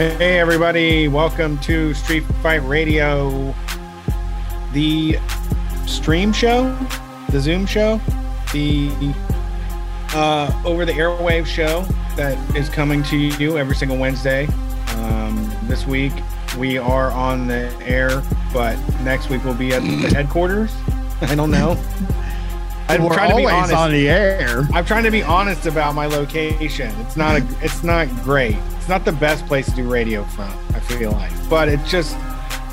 Hey, everybody, welcome to Street Fight Radio, the stream show, the Zoom show, the uh, over the airwave show that is coming to you every single Wednesday. Um, this week we are on the air, but next week we'll be at the headquarters. I don't know. I'm We're trying to be honest. on the air. I'm trying to be honest about my location. It's not a, it's not great. It's not the best place to do radio from. I feel like, but it's just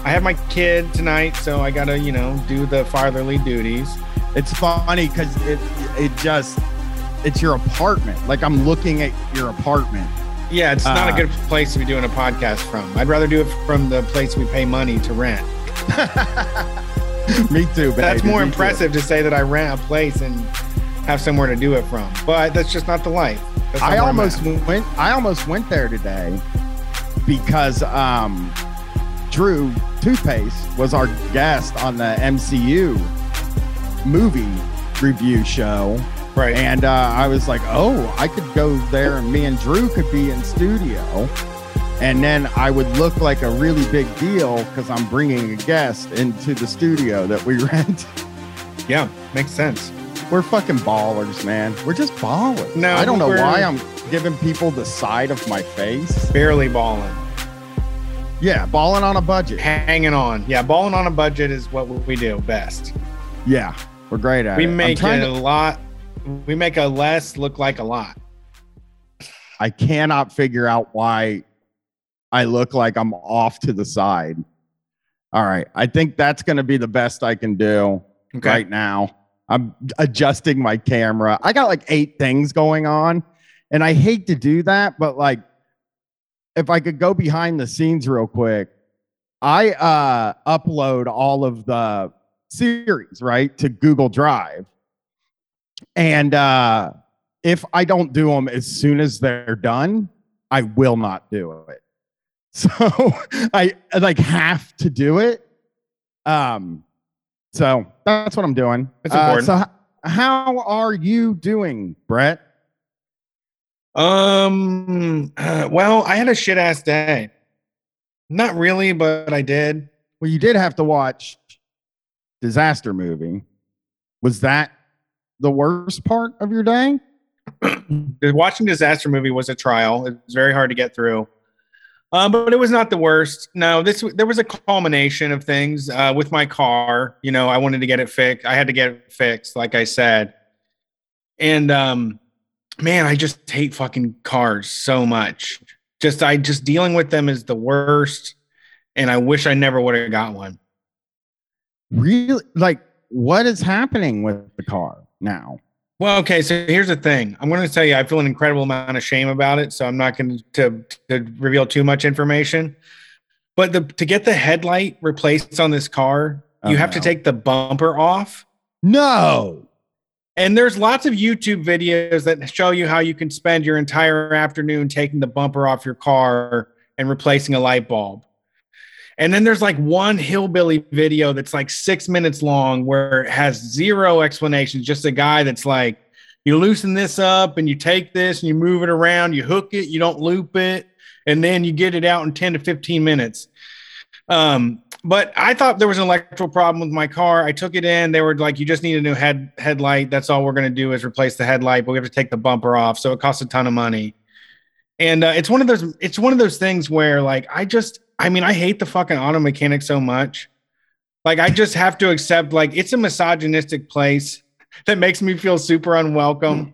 I have my kid tonight, so I gotta you know do the fatherly duties. It's funny because it it just it's your apartment. Like I'm looking at your apartment. Yeah, it's not a Uh, good place to be doing a podcast from. I'd rather do it from the place we pay money to rent. Me too. That's more me too. impressive to say that I rent a place and have somewhere to do it from. But that's just not the life. That's I almost went. I almost went there today because um, Drew Toothpaste was our guest on the MCU movie review show, right. and uh, I was like, "Oh, I could go there, and me and Drew could be in studio." And then I would look like a really big deal because I'm bringing a guest into the studio that we rent. yeah, makes sense. We're fucking ballers, man. We're just ballers. No, I don't know why I'm giving people the side of my face. Barely balling. Yeah, balling on a budget. hanging on. Yeah, balling on a budget is what we do best. Yeah, we're great at We it. I'm make trying a lot. We make a less look like a lot. I cannot figure out why I look like I'm off to the side. All right, I think that's going to be the best I can do Okay. right now. I'm adjusting my camera. I got like eight things going on, and I hate to do that, but like, if I could go behind the scenes real quick, I uh, upload all of the series right to Google Drive, and uh, if I don't do them as soon as they're done, I will not do it. So I like have to do it. Um, so that's what I'm doing. That's Uh, important. so h- how are you doing, Brett? Um. uh, well, I had a shit ass day. Not really, but I did. Well, you did have to watch disaster movie. Was that the worst part of your day? Watching disaster movie was a trial. It was very hard to get through. Um, but it was not the worst. No, this there was a culmination of things uh, with my car. You know, I wanted to get it fixed. I had to get it fixed, like I said. And um, man, I just hate fucking cars so much. Just I just dealing with them is the worst. And I wish I never would have got one. Really? Like, what is happening with the car now? Well, okay, so here's the thing. I'm going to tell you, I feel an incredible amount of shame about it, so I'm not going to to reveal too much information. But the to get the headlight replaced on this car, Oh, you have to oh, take the bumper off. No. And there's lots of YouTube videos that show you how you can spend your entire afternoon taking the bumper off your car and replacing a light bulb. And then there's like one hillbilly video that's like six minutes long where it has zero explanations, just a guy that's like, you loosen this up and you take this and you move it around, you hook it, you don't loop it, and then you get it out in 10 to 15 minutes. Um, but I thought there was an electrical problem with my car. I took it in. They were like, "You just need a new head headlight. That's all we're going to do is replace the headlight, but we have to take the bumper off." So it costs a ton of money. And uh, it's one of those. It's one of those things where, like, I just, I mean, I hate the fucking auto mechanic so much. Like, I just have to accept, like, it's a misogynistic place that makes me feel super unwelcome.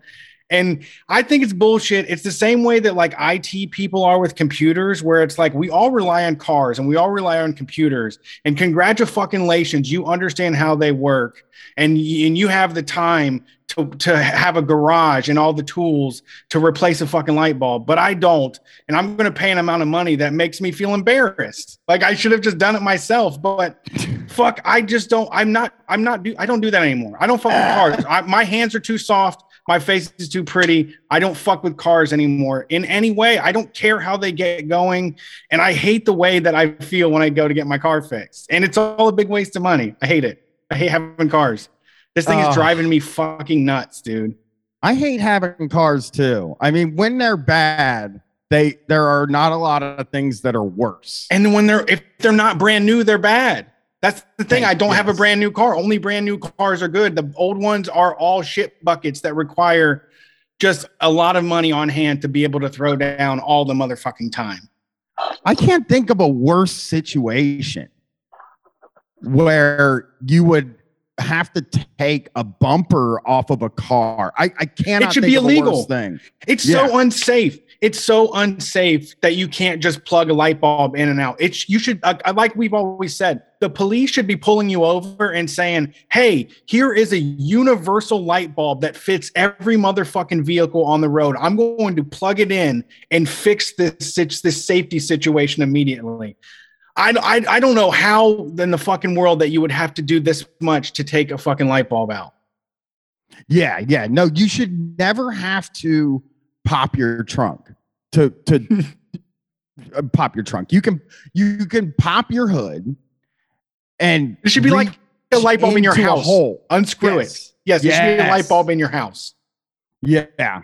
And I think it's bullshit. It's the same way that like IT people are with computers, where it's like we all rely on cars and we all rely on computers. And congratulations, you understand how they work, and and you have the time to to have a garage and all the tools to replace a fucking light bulb. But I don't, and I'm going to pay an amount of money that makes me feel embarrassed. Like I should have just done it myself. But fuck, I just don't. I'm not. I'm not. Do. I don't do that anymore. I don't fuck with cars. I, my hands are too soft. My face is too pretty. I don't fuck with cars anymore in any way. I don't care how they get going. And I hate the way that I feel when I go to get my car fixed. And it's all a big waste of money. I hate it. I hate having cars. This thing Oh. is driving me fucking nuts, dude. I hate having cars too. I mean, when they're bad, they there are not a lot of things that are worse. And when they're if they're not brand new, they're bad. That's the thing. I don't have a brand new car. Only brand new cars are good. The old ones are all shit buckets that require just a lot of money on hand to be able to throw down all the motherfucking time. I can't think of a worse situation where you would have to take a bumper off of a car. I, I cannot. should think be illegal. thing. It's Yeah. so unsafe. It's so unsafe that you can't just plug a light bulb in and out. It's you should uh, like we've always said, the police should be pulling you over and saying, "Hey, here is a universal light bulb that fits every motherfucking vehicle on the road. I'm going to plug it in and fix this this safety situation immediately." I, I, I don't know how in the fucking world that you would have to do this much to take a fucking light bulb out. Yeah, yeah. No, you should never have to pop your trunk to to uh, pop your trunk. You can you can pop your hood and It should be like a light bulb in your house. hole. Unscrew it. Yes. Yes, there should be a light bulb in your house. Yeah.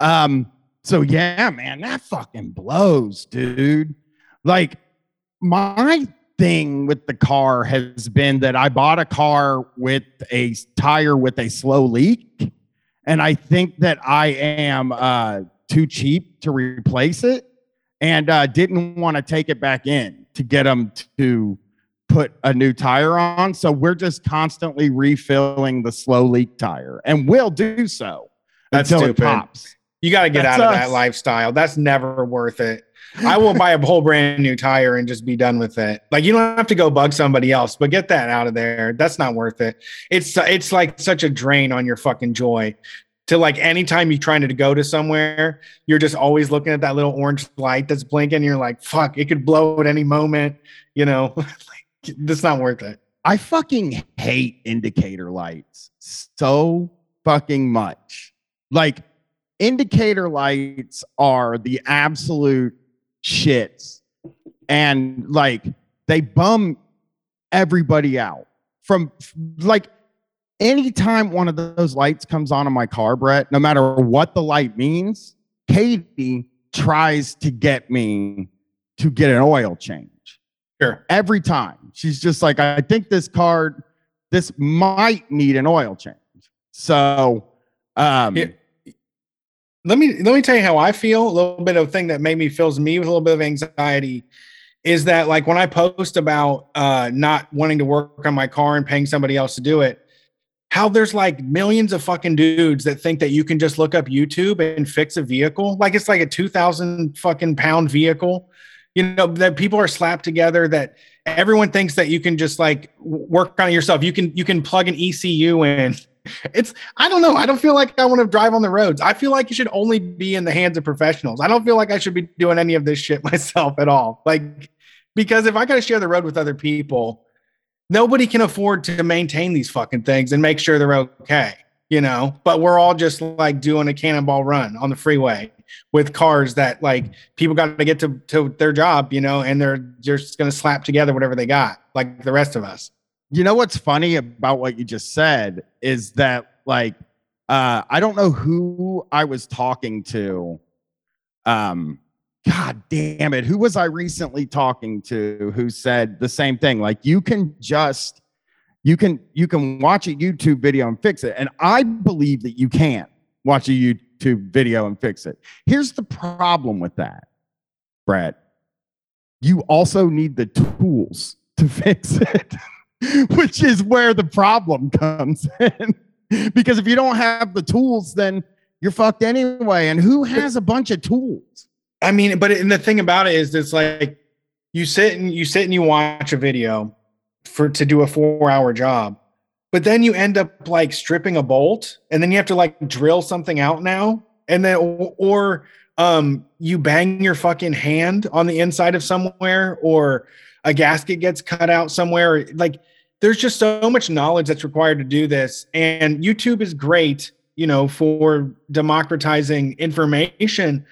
Um, so yeah, man, that fucking blows, dude. Like my thing with the car has been that I bought a car with a tire with a slow leak, and I think that I am uh too cheap to replace it and uh didn't want to take it back in to get them to put a new tire on. So we're just constantly refilling the slow leak tire and we'll do so That's until stupid. it pops. You got to get That's out of us. that lifestyle. That's never worth it. I will buy a whole brand new tire and just be done with it. Like you don't have to go bug somebody else, but get that out of there. That's not worth it. It's it's like such a drain on your fucking joy. To like anytime you're trying to go to somewhere, you're just always looking at that little orange light that's blinking. You're like, fuck, it could blow at any moment. You know, like, that's not worth it. I fucking hate indicator lights so fucking much. Like indicator lights are the absolute shits. And like they bum everybody out from like anytime one of those lights comes on in my car, Brett, no matter what the light means, Katie tries to get me to get an oil change Sure. every time. She's just like, I think this card, this might need an oil change. So, um, Yeah. Let me let me tell you how I feel. A little bit of thing that made me fills me with a little bit of anxiety is that like when I post about uh not wanting to work on my car and paying somebody else to do it, how there's like millions of fucking dudes that think that you can just look up YouTube and fix a vehicle. Like it's like a 2000 fucking pound vehicle. You know, that people are slapped together that everyone thinks that you can just like work on it yourself. You can you can plug an ECU in it's I don't know. I don't feel like I want to drive on the roads. I feel like it should only be in the hands of professionals. I don't feel like I should be doing any of this shit myself at all. Like because if I got to share the road with other people, nobody can afford to maintain these fucking things and make sure they're okay, you know? But we're all just like doing a cannonball run on the freeway with cars that like people got to get to to their job, you know, and they're just going to slap together whatever they got like the rest of us. you know what's funny about what you just said is that like uh I don't know who I was talking to. Um god damn it, who was I recently talking to who said the same thing like you can just you can you can watch a YouTube video and fix it and I believe that you can watch a YouTube video and fix it. Here's the problem with that. Brett. You also need the tools to fix it. which is where the problem comes in. because if you don't have the tools, then you're fucked anyway. And who has a bunch of tools? I mean, but and the thing about it is, it's like you sit and you sit and you watch a video for to do a four hour job, but then you end up like stripping a bolt, and then you have to like drill something out now, and then or, um you bang your fucking hand on the inside of somewhere, or a gasket gets cut out somewhere. Like there's just so much knowledge that's required to do this, and YouTube is great, you know, for democratizing information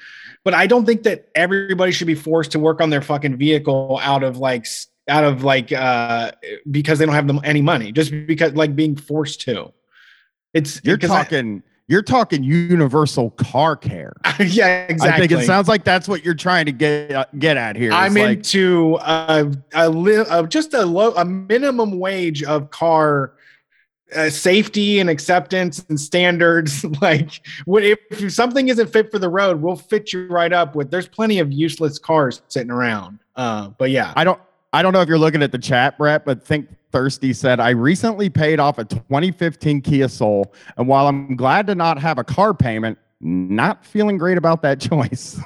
but I don't think that everybody should be forced to work on their fucking vehicle out of like out of like uh because they don't have them any money just because like being forced to. It's You're 'cause I- talking, You're talking universal car care. yeah, exactly. I think it sounds like that's what you're trying to get uh, get at here. I'm like, into uh, a li- uh, just a low, a minimum wage of car uh, safety and acceptance and standards. like, what if, if something isn't fit for the road, we'll fit you right up with. There's plenty of useless cars sitting around. Uh, but yeah, I don't I don't know if you're looking at the chat, Brett, but think Thirsty said, I recently paid off a 2015 Kia Soul, and while I'm glad to not have a car payment, not feeling great about that choice.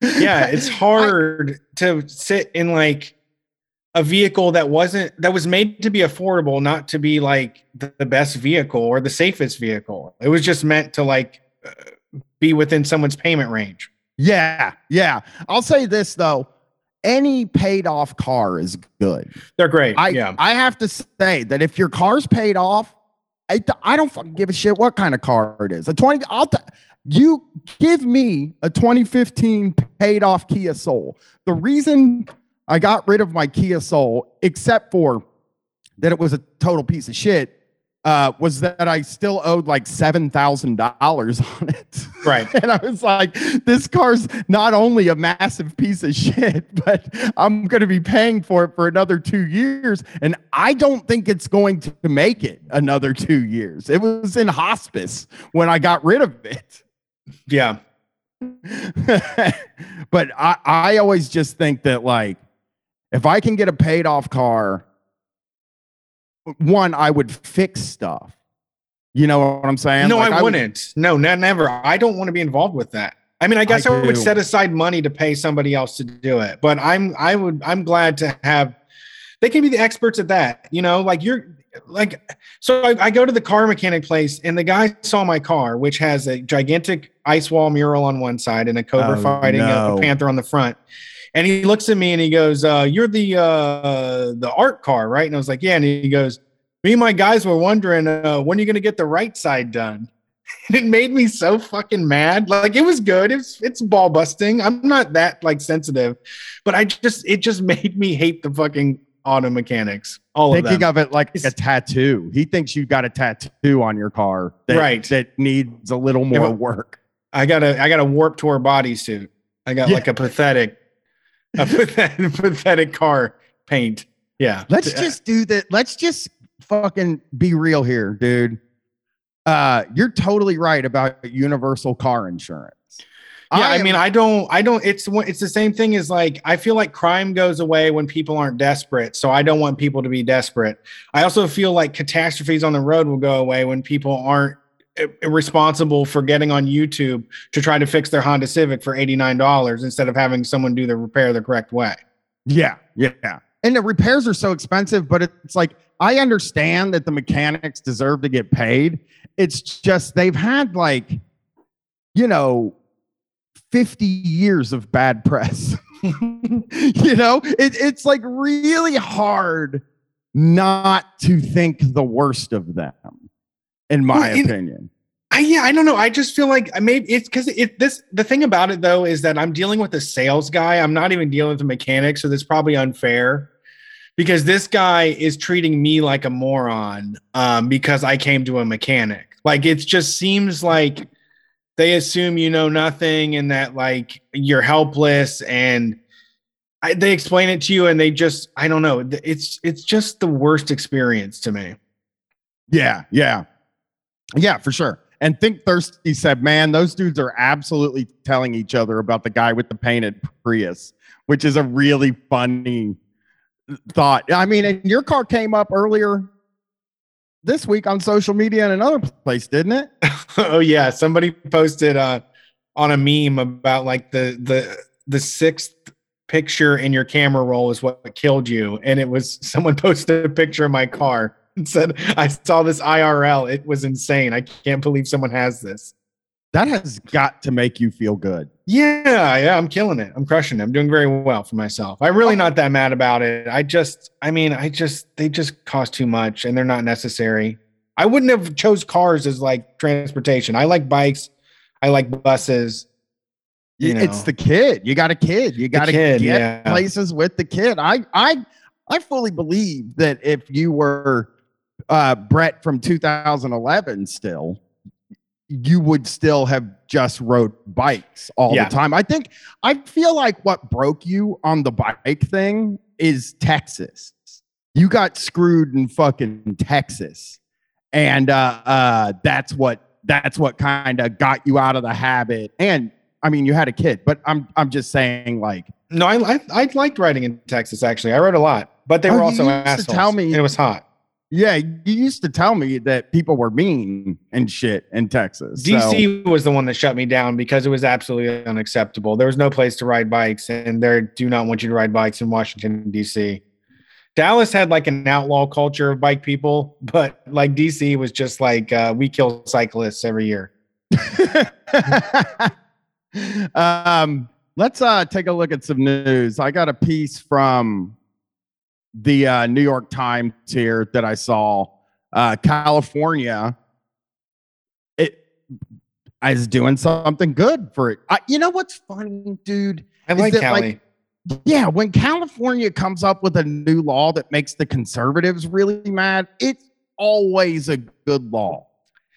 yeah, it's hard to sit in like a vehicle that wasn't that was made to be affordable, not to be like the, the best vehicle or the safest vehicle. It was just meant to like uh, be within someone's payment range. yeah, yeah. I'll say this though. Any paid off car is good. They're great. I yeah. I have to say that if your car's paid off, I, I don't fucking give a shit what kind of car it is. A 20 I'll t- you give me a 2015 paid off Kia Soul. The reason I got rid of my Kia Soul except for that it was a total piece of shit uh, was that I still owed like $7,000 on it. Right. And I was like, this car's not only a massive piece of shit, but I'm going to be paying for it for another two years. And I don't think it's going to make it another two years. It was in hospice when I got rid of it. Yeah. but I, I always just think that, like, if I can get a paid off car, one, I would fix stuff. You know what I'm saying? no, Like, I would- wouldn't. no, ne- never. I don't want to be involved with that. I mean, I guess I, would set aside money to pay somebody else to do it, but I'm I would I'm glad to have. They can be the experts at that. You know, like you're like so. I, I go to the car mechanic place, and the guy saw my car, which has a gigantic ice wall mural on one side and a cobra Oh, fighting a- no. a panther on the front. And he looks at me and he goes, uh, "You're the uh, the art car, right?" And I was like, "Yeah." And he goes, me and my guys were wondering uh, when are you going to get the right side done and it made me so fucking mad like it was good it's it's ball busting i'm not that like sensitive but i just it just made me hate the fucking auto mechanics all of thinking them of it like a tattoo. He thinks you've got a tattoo on your car that, Right. that needs a little more work. i got a i got a Warped Tour bodysuit i got Yeah. like a pathetic a pathetic, pathetic car paint yeah Let's just do that. Let's just fucking be real here, dude. Uh, you're totally right about universal car insurance. Yeah, I, am- mean, I don't, I don't. It's one- it's the same thing as like I feel like crime goes away when people aren't desperate. So I don't want people to be desperate. I also feel like catastrophes on the road will go away when people aren't i- irresponsible for getting on YouTube to try to fix their Honda Civic for eighty nine dollars instead of having someone do the repair the correct way. Yeah, yeah. And the repairs are so expensive, but it's like I understand that the mechanics deserve to get paid. It's just they've had like, you know, 50 years of bad press. you know, it, it's like really hard not to think the worst of them, in my Well, it- opinion. I, yeah, I don't know. I just feel like I maybe it's because it this the thing about it though is that I'm dealing with a sales guy. I'm not even dealing with a mechanic, so that's probably unfair. Because this guy is treating me like a moron um, because I came to a mechanic. Like it just seems like they assume you know nothing and that like you're helpless and I, they explain it to you and they just I don't know. It's it's just the worst experience to me. Yeah, yeah. Yeah, for sure. And Think Thirsty said, man, those dudes are absolutely telling each other about the guy with the painted Prius, which is a really funny thought. I mean, and your car came up earlier this week on social media in another place, didn't it? oh yeah, somebody posted uh on a meme about like the the the sixth picture in your camera roll is what killed you, and it was someone posted a picture of my car and said, "I saw this IRL. It was insane. I can't believe someone has this." That has got to make you feel good. Yeah, yeah, I'm killing it. I'm crushing it. I'm doing very well for myself. I'm really not that mad about it. I just, I mean, I just, they just cost too much and they're not necessary. I wouldn't have chose cars as like transportation. I like bikes. I like buses. You know. it's the kid. You got a kid. You got to get yeah. places with the kid. I I I fully believe that if you were uh, Brett from 2011 still, you would still have just rode bikes all Yeah. the time. I think I feel like what broke you on the bike thing is Texas. You got screwed in fucking Texas. And uh uh that's what that's what kind of got you out of the habit. And I mean you had a kid, but I'm I'm just saying like No, I, I I liked riding in Texas. Actually, I rode a lot, but they Oh, were also assholes. tell me- and it was hot. Yeah, you used to tell me that people were mean and shit in Texas. So- DC was the one that shut me down because it was absolutely unacceptable. There was no place to ride bikes, and they do not want you to ride bikes in Washington D.C. Dallas had like an outlaw culture of bike people, but like DC was just like uh, we kill cyclists every year. um, let's uh, take a look at some news. I got a piece from the uh, New York Times here that I saw. Uh, California, it is doing something good for it. I, you know what's funny, dude? I like Cali. like- Yeah, when California comes up with a new law that makes the conservatives really mad, it's always a good law.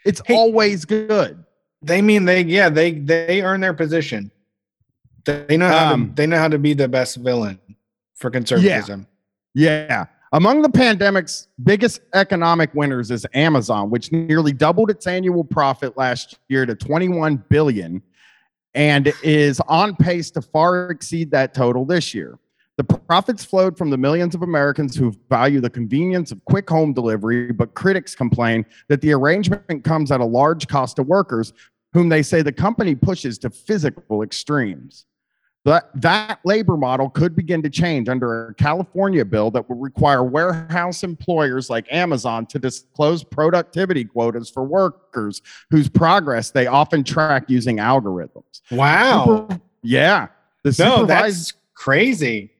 It's Hey- always good. they mean they yeah they they earn their position. They know how Um, to they know how to be the best villain for conservatism. Yeah. Among the pandemic's biggest economic winners is Amazon, which nearly doubled its annual profit last year to 21 billion and is on pace to far exceed that total this year. The profits flowed from the millions of Americans who value the convenience of quick home delivery, but critics complain that the arrangement comes at a large cost to workers, whom they say the company pushes to physical extremes. That, that labor model could begin to change under a California bill that would require warehouse employers like Amazon to disclose productivity quotas for workers whose progress they often track using algorithms. Wow. Super- yeah. The no, that's crazy.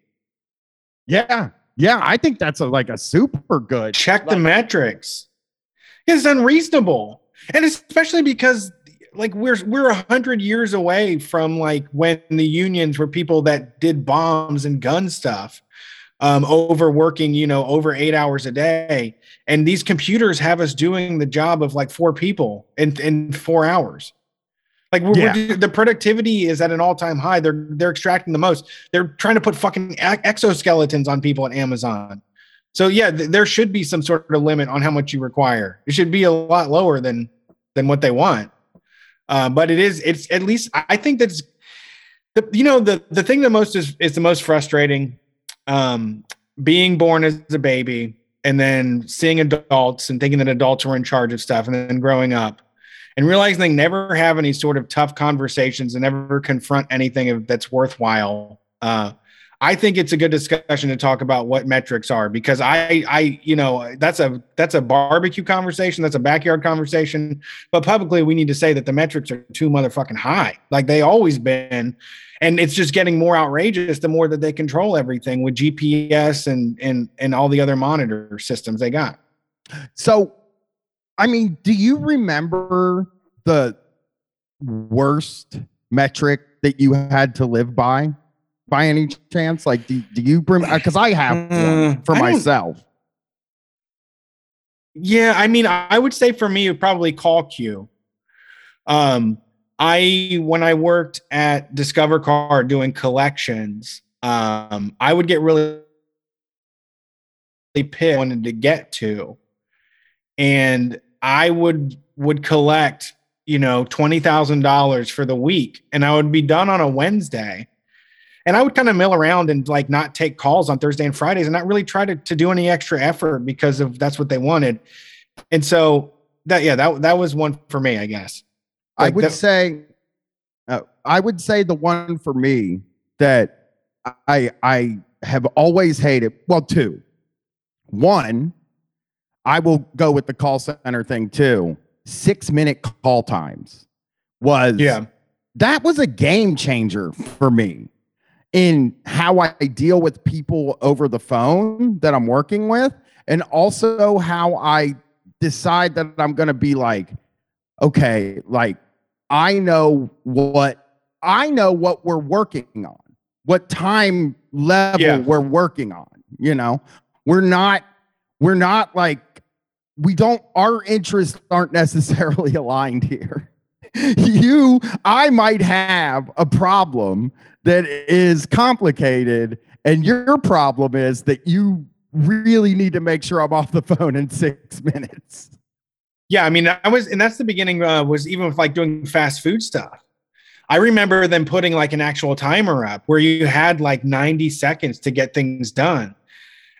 yeah. Yeah. I think that's a, like a super good. check the metrics. It's unreasonable, and especially because like we're we're a hundred years away from like when the unions were people that did bombs and gun stuff, um, overworking you know over eight hours a day, and these computers have us doing the job of like four people in in four hours. Like we're, Yeah. we're, the productivity is at an all time high. They're they're extracting the most. They're trying to put fucking exoskeletons on people at Amazon. So yeah, th- there should be some sort of limit on how much you require. It should be a lot lower than than what they want. Uh, but it is. It's at least I think that's the you know the the thing that most is is the most frustrating. Um, being born as a baby and then seeing adults and thinking that adults were in charge of stuff, and then growing up and realizing they never have any sort of tough conversations and never confront anything that's worthwhile. Uh, I think it's a good discussion to talk about what metrics are because I, I, you know, that's a that's a barbecue conversation, that's a backyard conversation. But publicly, we need to say that the metrics are too motherfucking high, like they always been, and it's just getting more outrageous the more that they control everything with GPS and and and all the other monitor systems they got. So, I mean, do you remember the worst metric that you had to live by? By any chance, like, do, do you? Because I have one Mm, for I myself. Yeah, I mean, I would say for me, it would probably call Q. Um, I when I worked at Discover Card doing collections, um, I would get really pissed wanted to get to, and I would would collect, you know, twenty thousand dollars for the week, and I would be done on a Wednesday. And I would kind of mill around and like not take calls on Thursday and Fridays and not really try to, to do any extra effort because of that's what they wanted. And so that yeah, that that was one for me, I guess. I would that- say, uh, I would say the one for me that I I have always hated. Well, two. One, I will go with the call center thing too. Six minute call times was Yeah. that was a game changer for me in how I deal with people over the phone that I'm working with, and also how I decide that I'm going to be like, okay, like I know what I know what we're working on, what time level Yeah. we're working on. You know, we're not we're not like we don't our interests aren't necessarily aligned here. you, I might have a problem that is complicated, and your problem is that you really need to make sure I'm off the phone in six minutes. Yeah, I mean, I was, and that's the beginning. Uh, was even with like doing fast food stuff. I remember them putting like an actual timer up where you had like 90 seconds to get things done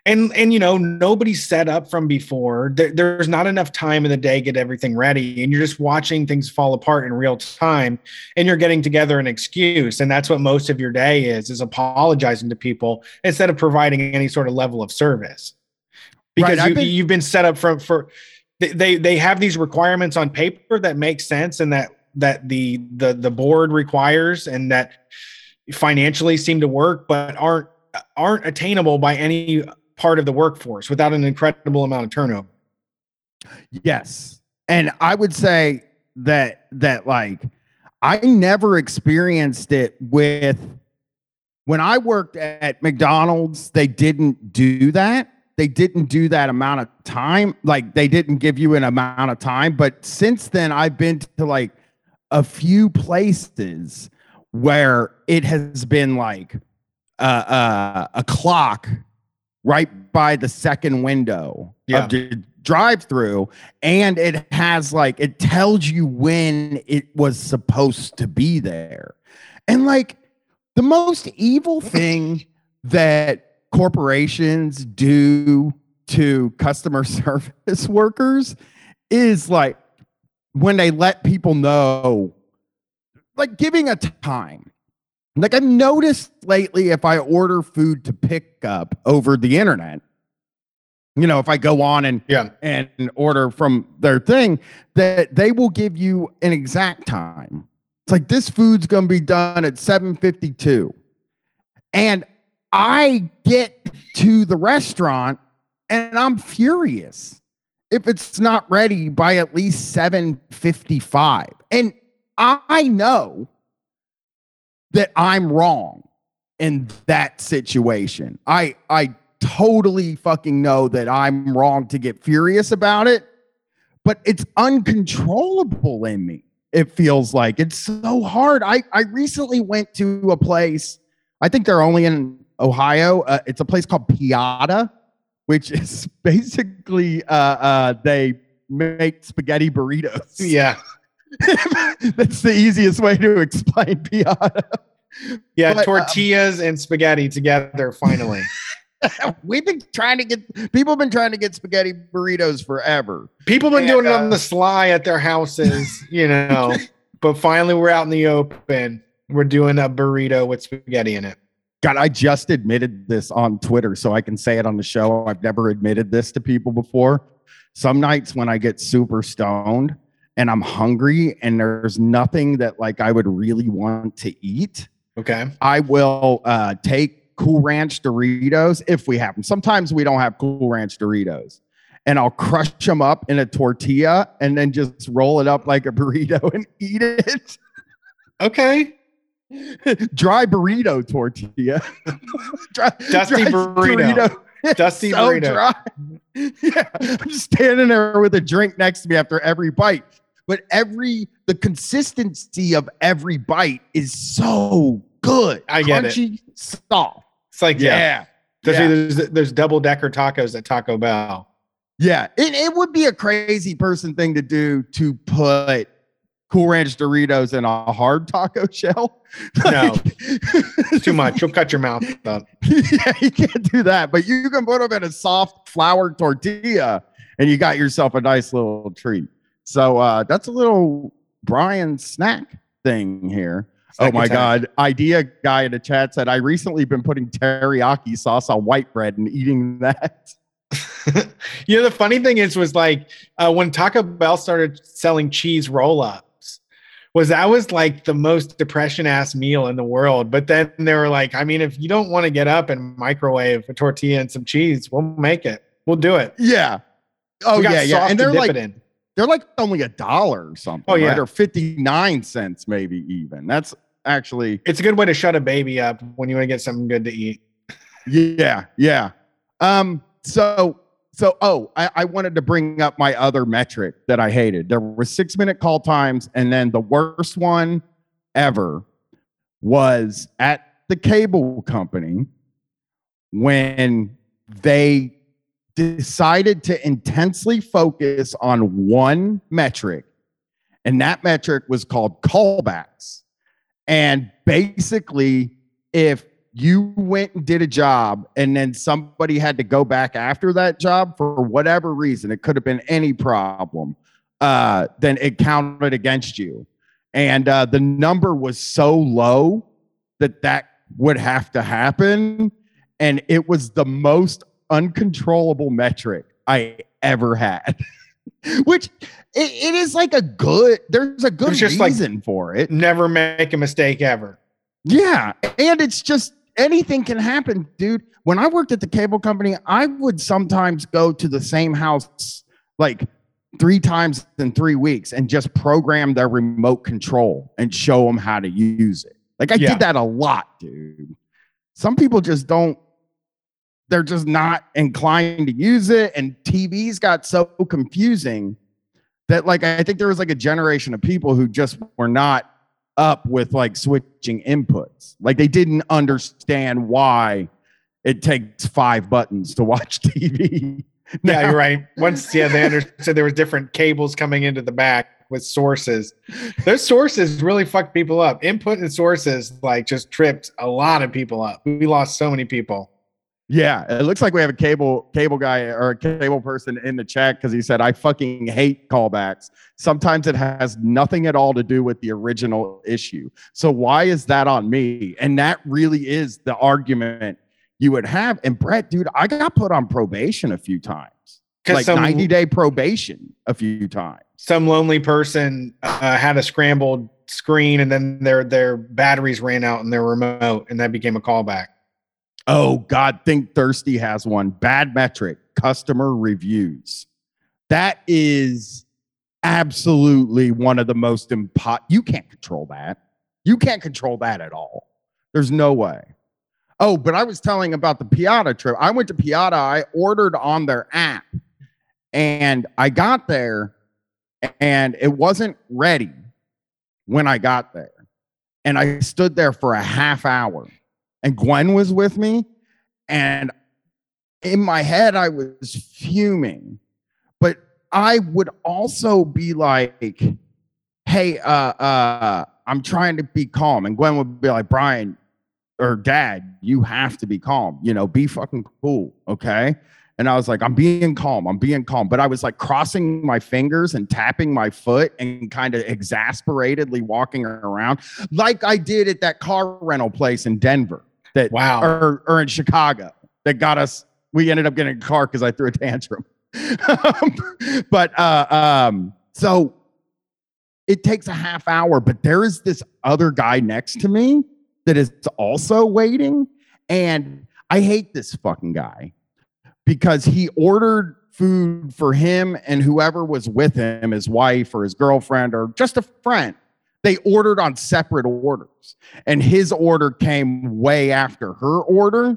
and and you know nobody's set up from before. There, there's not enough time in the day to get everything ready and you're just watching things fall apart in real time and you're getting together an excuse and that's what most of your day is is apologizing to people instead of providing any sort of level of service. Because right, you, been, you've been set up for for they they have these requirements on paper that make sense and that that the the the board requires and that financially seem to work but aren't aren't attainable by any part of the workforce without an incredible amount of turnover. Yes. And I would say that that like I never experienced it with when I worked at McDonald's, they didn't do that. They didn't do that amount of time. Like they didn't give you an amount of time. But since then, I've been to like a few places where it has been like uh, uh, a clock right by the second window yeah. of the drive through and it has like it tells you when it was supposed to be there and like the most evil thing that corporations do to customer service workers is like when they let people know like giving a time like I've noticed lately, if I order food to pick up over the internet, you know, if I go on and yeah. and order from their thing, that they will give you an exact time. It's like this food's gonna be done at 752. And I get to the restaurant and I'm furious if it's not ready by at least 755. And I know that I'm wrong in that situation. I I totally fucking know that I'm wrong to get furious about it, but it's uncontrollable in me. It feels like it's so hard. I I recently went to a place. I think they're only in Ohio. Uh, it's a place called Piada, which is basically uh, uh, they make spaghetti burritos. Yeah. That's the easiest way to explain Piada. Yeah, but, tortillas um, and spaghetti together finally. We've been trying to get people have been trying to get spaghetti burritos forever. People have been and, doing uh, it on the sly at their houses, you know. but finally we're out in the open. We're doing a burrito with spaghetti in it. God, I just admitted this on Twitter, so I can say it on the show. I've never admitted this to people before. Some nights when I get super stoned, and I'm hungry and there's nothing that like I would really want to eat. Okay. I will uh, take Cool Ranch Doritos if we have them. Sometimes we don't have Cool Ranch Doritos. And I'll crush them up in a tortilla and then just roll it up like a burrito and eat it. Okay. dry burrito tortilla. dry, Dusty dry burrito. burrito. Dusty so burrito. Dry. Yeah. I'm just standing there with a drink next to me after every bite but every the consistency of every bite is so good. I get Crunchy, it. Soft. It's like yeah. yeah. Especially yeah. there's there's double decker tacos at Taco Bell. Yeah, it, it would be a crazy person thing to do to put Cool Ranch Doritos in a hard taco shell. No, it's too much. You'll cut your mouth up. yeah, you can't do that. But you can put them in a soft flour tortilla, and you got yourself a nice little treat. So uh, that's a little Brian snack thing here. oh my God. Idea guy in the chat said, I recently been putting teriyaki sauce on white bread and eating that. you know, the funny thing is, was like uh, when Taco Bell started selling cheese roll ups, was that was like the most depression ass meal in the world. But then they were like, I mean, if you don't want to get up and microwave a tortilla and some cheese, we'll make it. We'll do it. Yeah. Oh, yeah. Yeah. And they're like, they're like only a dollar or something. Oh, yeah. Right? Or 59 cents, maybe even. That's actually. It's a good way to shut a baby up when you want to get something good to eat. yeah. Yeah. Um, so so oh, I, I wanted to bring up my other metric that I hated. There were six minute call times, and then the worst one ever was at the cable company when they decided to intensely focus on one metric, and that metric was called callbacks. And basically, if you went and did a job and then somebody had to go back after that job for whatever reason, it could have been any problem, uh, then it counted against you. And uh, the number was so low that that would have to happen. And it was the most uncontrollable metric I ever had. Which it, it is like a good, there's a good just like- reason for it. Never make a mistake ever. Yeah. And it's just anything can happen, dude. When I worked at the cable company, I would sometimes go to the same house like three times in three weeks and just program their remote control and show them how to use it. Like I Yeah. did that a lot, dude. Some people just don't, they're just not inclined to use it. And TVs got so confusing that, like, I think there was like a generation of people who just were not up with like switching inputs. Like they didn't understand why it takes five buttons to watch TV. Yeah, you're right. Once, yeah, they understood there was different cables coming into the back with sources. Those sources really fucked people up. Input and sources like just tripped a lot of people up. We lost so many people. Yeah, it looks like we have a cable cable guy or a cable person in the chat because he said I fucking hate callbacks. Sometimes it has nothing at all to do with the original issue. So why is that on me? And that really is the argument you would have. And Brett, dude, I got put on probation a few times, like some 90 day probation a few times. some lonely person uh, had a scrambled screen and then their their batteries ran out in their remote and that became a callback. Oh God, Think Thirsty has one. Bad metric, customer reviews. That is absolutely one of the most impo- you can't control that. You can't control that at all. There's no way. Oh, but I was telling about the Piada trip. I went to Piada, I ordered on their app, and I got there and it wasn't ready when I got there. And I stood there for a half hour and Gwen was with me. And in my head, I was fuming. But I would also be like, hey, uh, uh, I'm trying to be calm. And Gwen would be like, Brian or dad, you have to be calm. You know, be fucking cool. Okay. And I was like, I'm being calm. I'm being calm. But I was like crossing my fingers and tapping my foot and kind of exasperatedly walking around like I did at that car rental place in Denver that Wow. or, or in Chicago that got us. We ended up getting a car because I threw a tantrum. but uh, um, so it takes a half hour, but there is this other guy next to me that is also waiting. And I hate this fucking guy because he ordered food for him and whoever was with him, his wife or his girlfriend or just a friend. They ordered on separate orders, and his order came way after her order.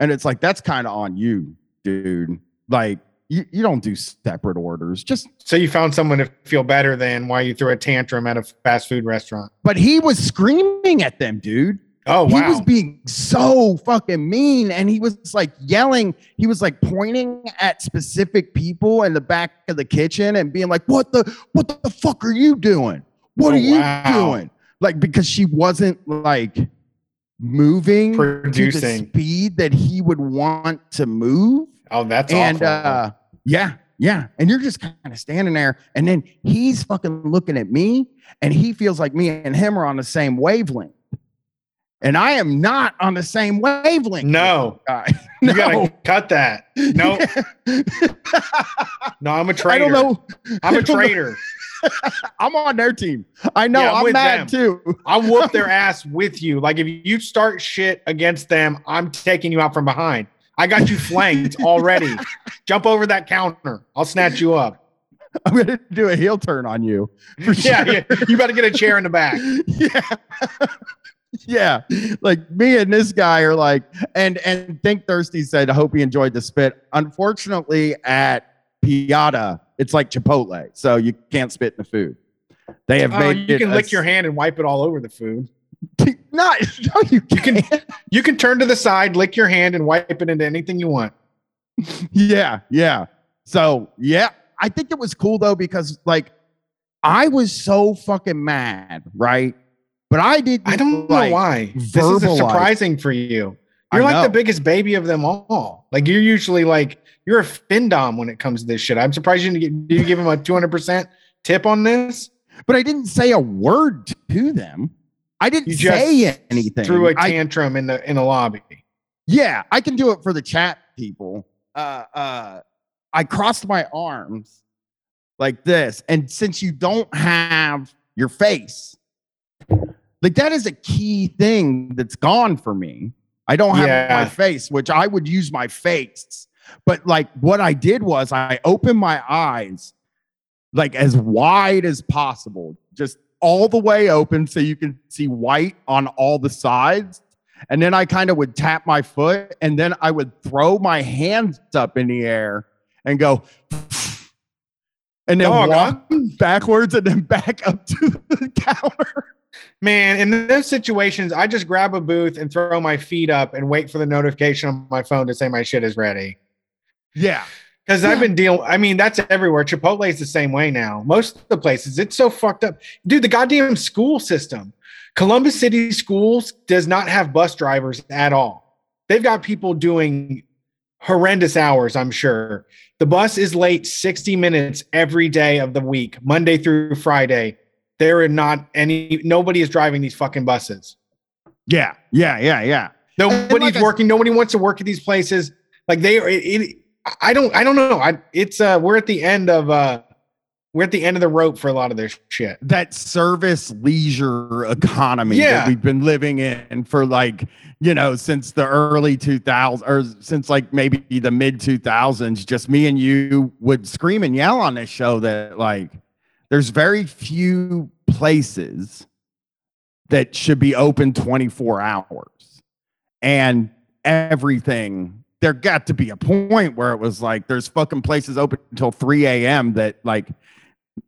And it's like, that's kind of on you, dude. Like, you, you don't do separate orders. Just, So you found someone to feel better than why you threw a tantrum at a fast food restaurant. but he was screaming at them, dude. Oh wow. He was being so fucking mean and he was like yelling. He was like pointing at specific people in the back of the kitchen and being like, What the what the fuck are you doing? What Oh, are you wow. doing? Like because she wasn't like moving to the speed that he would want to move. oh, that's and awful. uh yeah, yeah. And you're just kind of standing there, and then he's fucking looking at me, and he feels like me and him are on the same wavelength. And I am not on the same wavelength. with No. you no. gotta cut that. No, no, I'm a traitor. I don't know. I'm a traitor. I'm on their team. I know. Yeah, I'm I'm mad too. I'll whoop their ass with you. Like if you start shit against them, I'm taking you out from behind. I got you flanked already. Jump over that counter. I'll snatch you up. I'm gonna do a heel turn on you. For Yeah, yeah. You better get a chair in the back. yeah. yeah, like me and this guy are like, and and Think Thirsty said, I hope he enjoyed the spit. Unfortunately, at Piada, it's like Chipotle, so you can't spit in the food. They have Oh, made you can lick your hand and wipe it all over the food. Not, no, you You can you can turn to the side, lick your hand, and wipe it into anything you want. Yeah, yeah. So yeah, I think it was cool though because like I was so fucking mad, right? But I didn't. I don't like, know why. This is surprising for you. I You're like the biggest baby of them all. Like you're usually like you're a findom when it comes to this shit. I'm surprised you didn't get, you give him a 200 percent tip on this? But I didn't say a word to them. I didn't say anything. Threw a tantrum in the in the lobby. Yeah, I can do it for the chat people. Uh, uh, I crossed my arms like this, and since you don't have your face, like that is a key thing that's gone for me. I don't have Yeah. my face, which I would use my face, but like what I did was I opened my eyes like as wide as possible, just all the way open so you can see white on all the sides. And then I kind of would tap my foot and then I would throw my hands up in the air and go, and then Dog, walk backwards and then back up to the counter. Man, in those situations, I just grab a booth and throw my feet up and wait for the notification on my phone to say my shit is ready. Yeah. Because Yeah. I've been dealing, I mean, that's everywhere. Chipotle is the same way now. Most of the places, it's so fucked up. Dude, the goddamn school system. Columbus City Schools does not have bus drivers at all. They've got people doing horrendous hours, I'm sure. The bus is late 60 minutes every day of the week, Monday through Friday. There are not any, nobody is driving these fucking buses. Yeah. Yeah. Yeah. Yeah. Nobody's like I- working. Nobody wants to work at these places. Like they are. It, it, I don't. I don't know. I. It's. Uh. We're at the end of. Uh. We're at the end of the rope for a lot of this shit. that service leisure economy Yeah. that we've been living in for like you know since the early 2000s or since like maybe the mid 2000s just me and you would scream and yell on this show that like there's very few places that should be open 24 hours and everything there got to be a point where it was like there's fucking places open until 3 a.m that like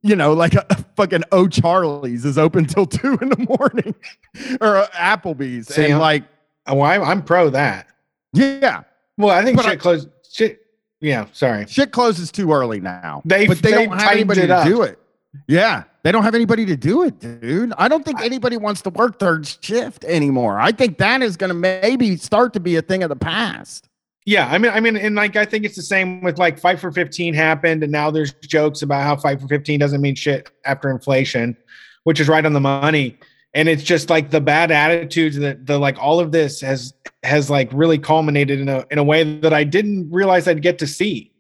you know, like a, fucking O'Charlie's is open till two in the morning, or uh, Applebee's, See, and I'm- like, Oh, I, I'm pro that. yeah, Well, I think shit I- closed. Shit. Yeah. Sorry. shit closes too early now. They- but they, they don't have anybody to do it. Yeah, they don't have anybody to do it, dude. I don't think anybody wants to work third shift anymore. I think that is going to maybe start to be a thing of the past. Yeah. I mean. I mean. And like, I think it's the same with like Fight for 15 happened, and now there's jokes about how Fight for 15 doesn't mean shit after inflation, which is right on the money. And it's just like the bad attitudes that the like all of this has has like really culminated in a in a way that I didn't realize I'd get to see.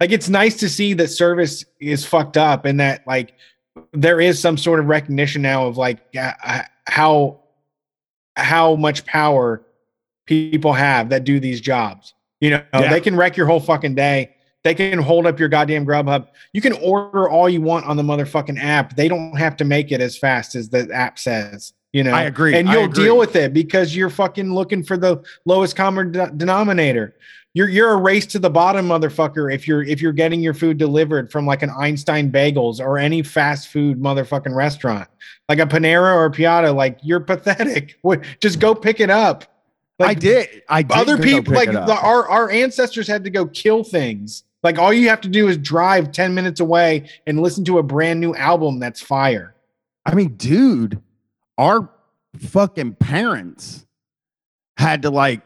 Like it's nice to see that service is fucked up and that like there is some sort of recognition now of like uh, how how much power people have that do these jobs. You know, Yeah. they can wreck your whole fucking day. They can hold up your goddamn Grubhub. You can order all you want on the motherfucking app. They don't have to make it as fast as the app says. You know, I agree. and you'll agree. deal with it because you're fucking looking for the lowest common de- denominator. You're you're a race to the bottom, motherfucker. If you're if you're getting your food delivered from like an Einstein Bagels or any fast food motherfucking restaurant, like a Panera or a Piada, like you're pathetic. What- Just go pick it up. I did. I did Other people like the, our our ancestors had to go kill things. Like all you have to do is drive ten minutes away and listen to a brand new album that's fire. I mean, dude, our fucking parents had to like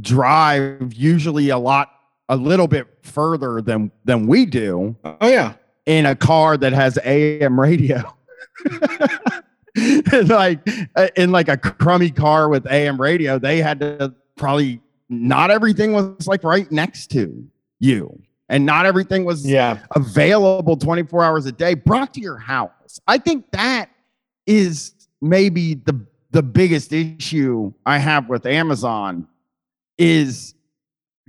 drive usually a lot, a little bit further than than we do Oh yeah, in a car that has AM radio. Like uh, in like a crummy car with AM radio, they had to probably not everything was like right next to you, and not everything was yeah. available 24 hours a day brought to your house. I think that is maybe the the biggest issue I have with Amazon is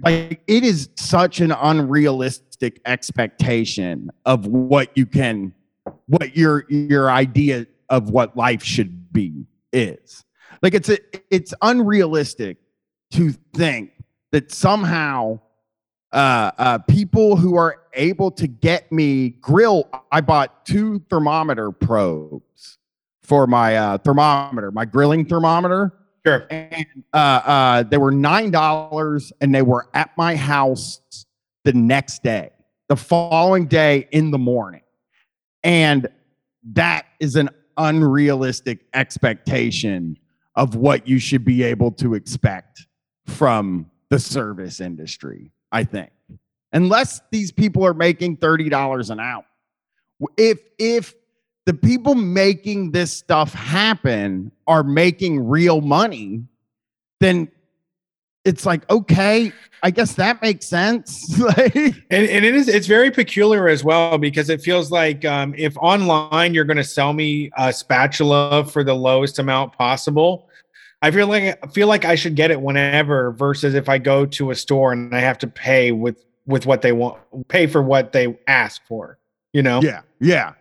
like it is such an unrealistic expectation of what you can what your your idea of what life should be is. Like it's a, it's unrealistic to think that somehow uh, uh, people who are able to get me grill. I bought two thermometer probes for my uh, thermometer, my grilling thermometer. Sure. And uh, uh, they were nine dollars, and they were at my house the next day, the following day in the morning, and that is an unrealistic expectation of what you should be able to expect from the service industry. I think, unless these people are making thirty dollars an hour. If if the people making this stuff happen are making real money, then it's like okay, I guess that makes sense. like, and, and it is it's very peculiar as well because it feels like um, if online you're going to sell me a spatula for the lowest amount possible, I feel like I feel like I should get it whenever versus if I go to a store and I have to pay with with what they want, pay for what they ask for. You know? Yeah, yeah.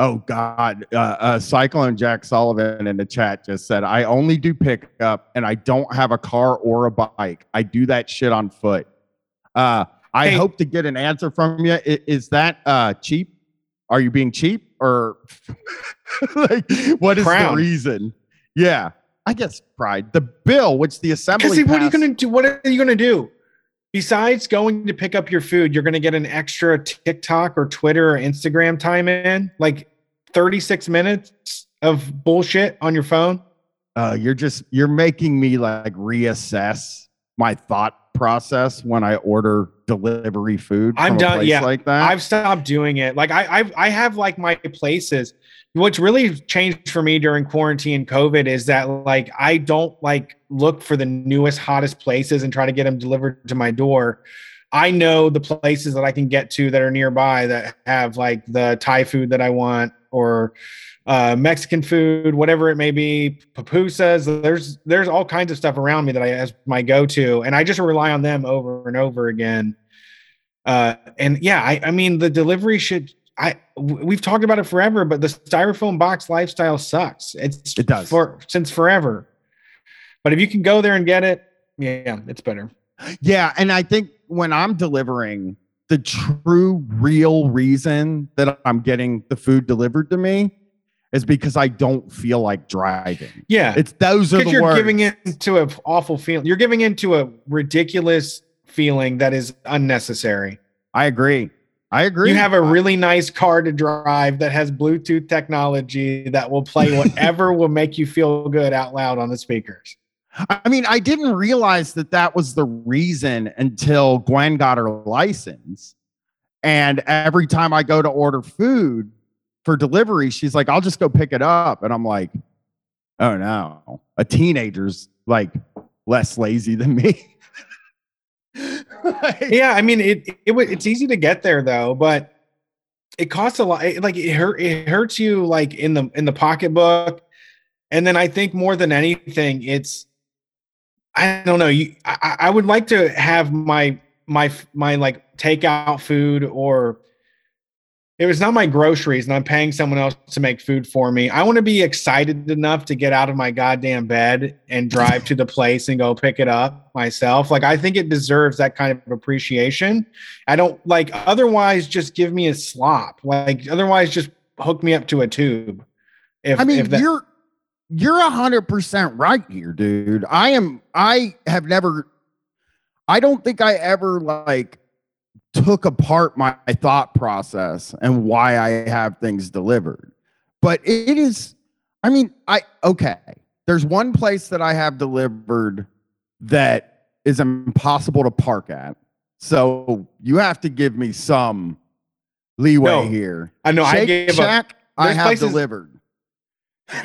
Oh God, uh, uh, Cyclone Jack Sullivan in the chat just said, "I only do pickup, and I don't have a car or a bike. I do that shit on foot." Uh, I Hey. hope to get an answer from you. I- Is that uh, cheap? Are you being cheap, or like what is Crown. the reason? Yeah, I guess pride. The bill, which the assembly. Because what are you going to do? What are you going to do? Besides going to pick up your food, you're going to get an extra TikTok or Twitter or Instagram time in, like 36 minutes of bullshit on your phone. uh, you're just you're making me like reassess my thought process when I order delivery food. I'm from a done- place yeah, like that. I've stopped doing it. Like I, I've, I have like my places. What's really changed for me during quarantine and COVID is that like I don't like look for the newest, hottest places and try to get them delivered to my door. I know the places that I can get to that are nearby that have like the Thai food that I want or uh, Mexican food, whatever it may be, pupusas. There's there's all kinds of stuff around me that I as my go to, and I just rely on them over and over again. Uh, and yeah, I, I mean the delivery should. I we've talked about it forever, but the styrofoam box lifestyle sucks. It's It does. for since forever. But if you can go there and get it, yeah, it's better. yeah, and I think when I'm delivering, the true real reason that I'm getting the food delivered to me is because I don't feel like driving. Yeah, It's those are because the you're words. giving into an awful feeling. You're giving into a ridiculous feeling that is unnecessary. I agree. I agree. You have a really nice car to drive that has Bluetooth technology that will play whatever will make you feel good out loud on the speakers. I mean, I didn't realize that that was the reason until Gwen got her license. And every time I go to order food for delivery, she's like, I'll just go pick it up. And I'm like, oh no, a teenager's like less lazy than me. Yeah, I mean it. It it's easy to get there though, but it costs a lot. Like it hurt. It hurts you like in the in the pocketbook, and then I think more than anything, it's I don't know. You, I, I would like to have my my my like takeout food or if it's not my groceries and I'm paying someone else to make food for me, I want to be excited enough to get out of my goddamn bed and drive to the place and go pick it up myself. Like I think it deserves that kind of appreciation. I don't like otherwise just give me a slop. Like otherwise just hook me up to a tube. If I mean, if that, you're you're a hundred percent right here, dude. I am. I have never. I don't think I ever like took apart my thought process and why I have things delivered. But it is. I mean, I okay. There's one place that I have delivered that is impossible to park at. So you have to give me some leeway No, here. I know I Shake gave up. Shack, I have places- delivered.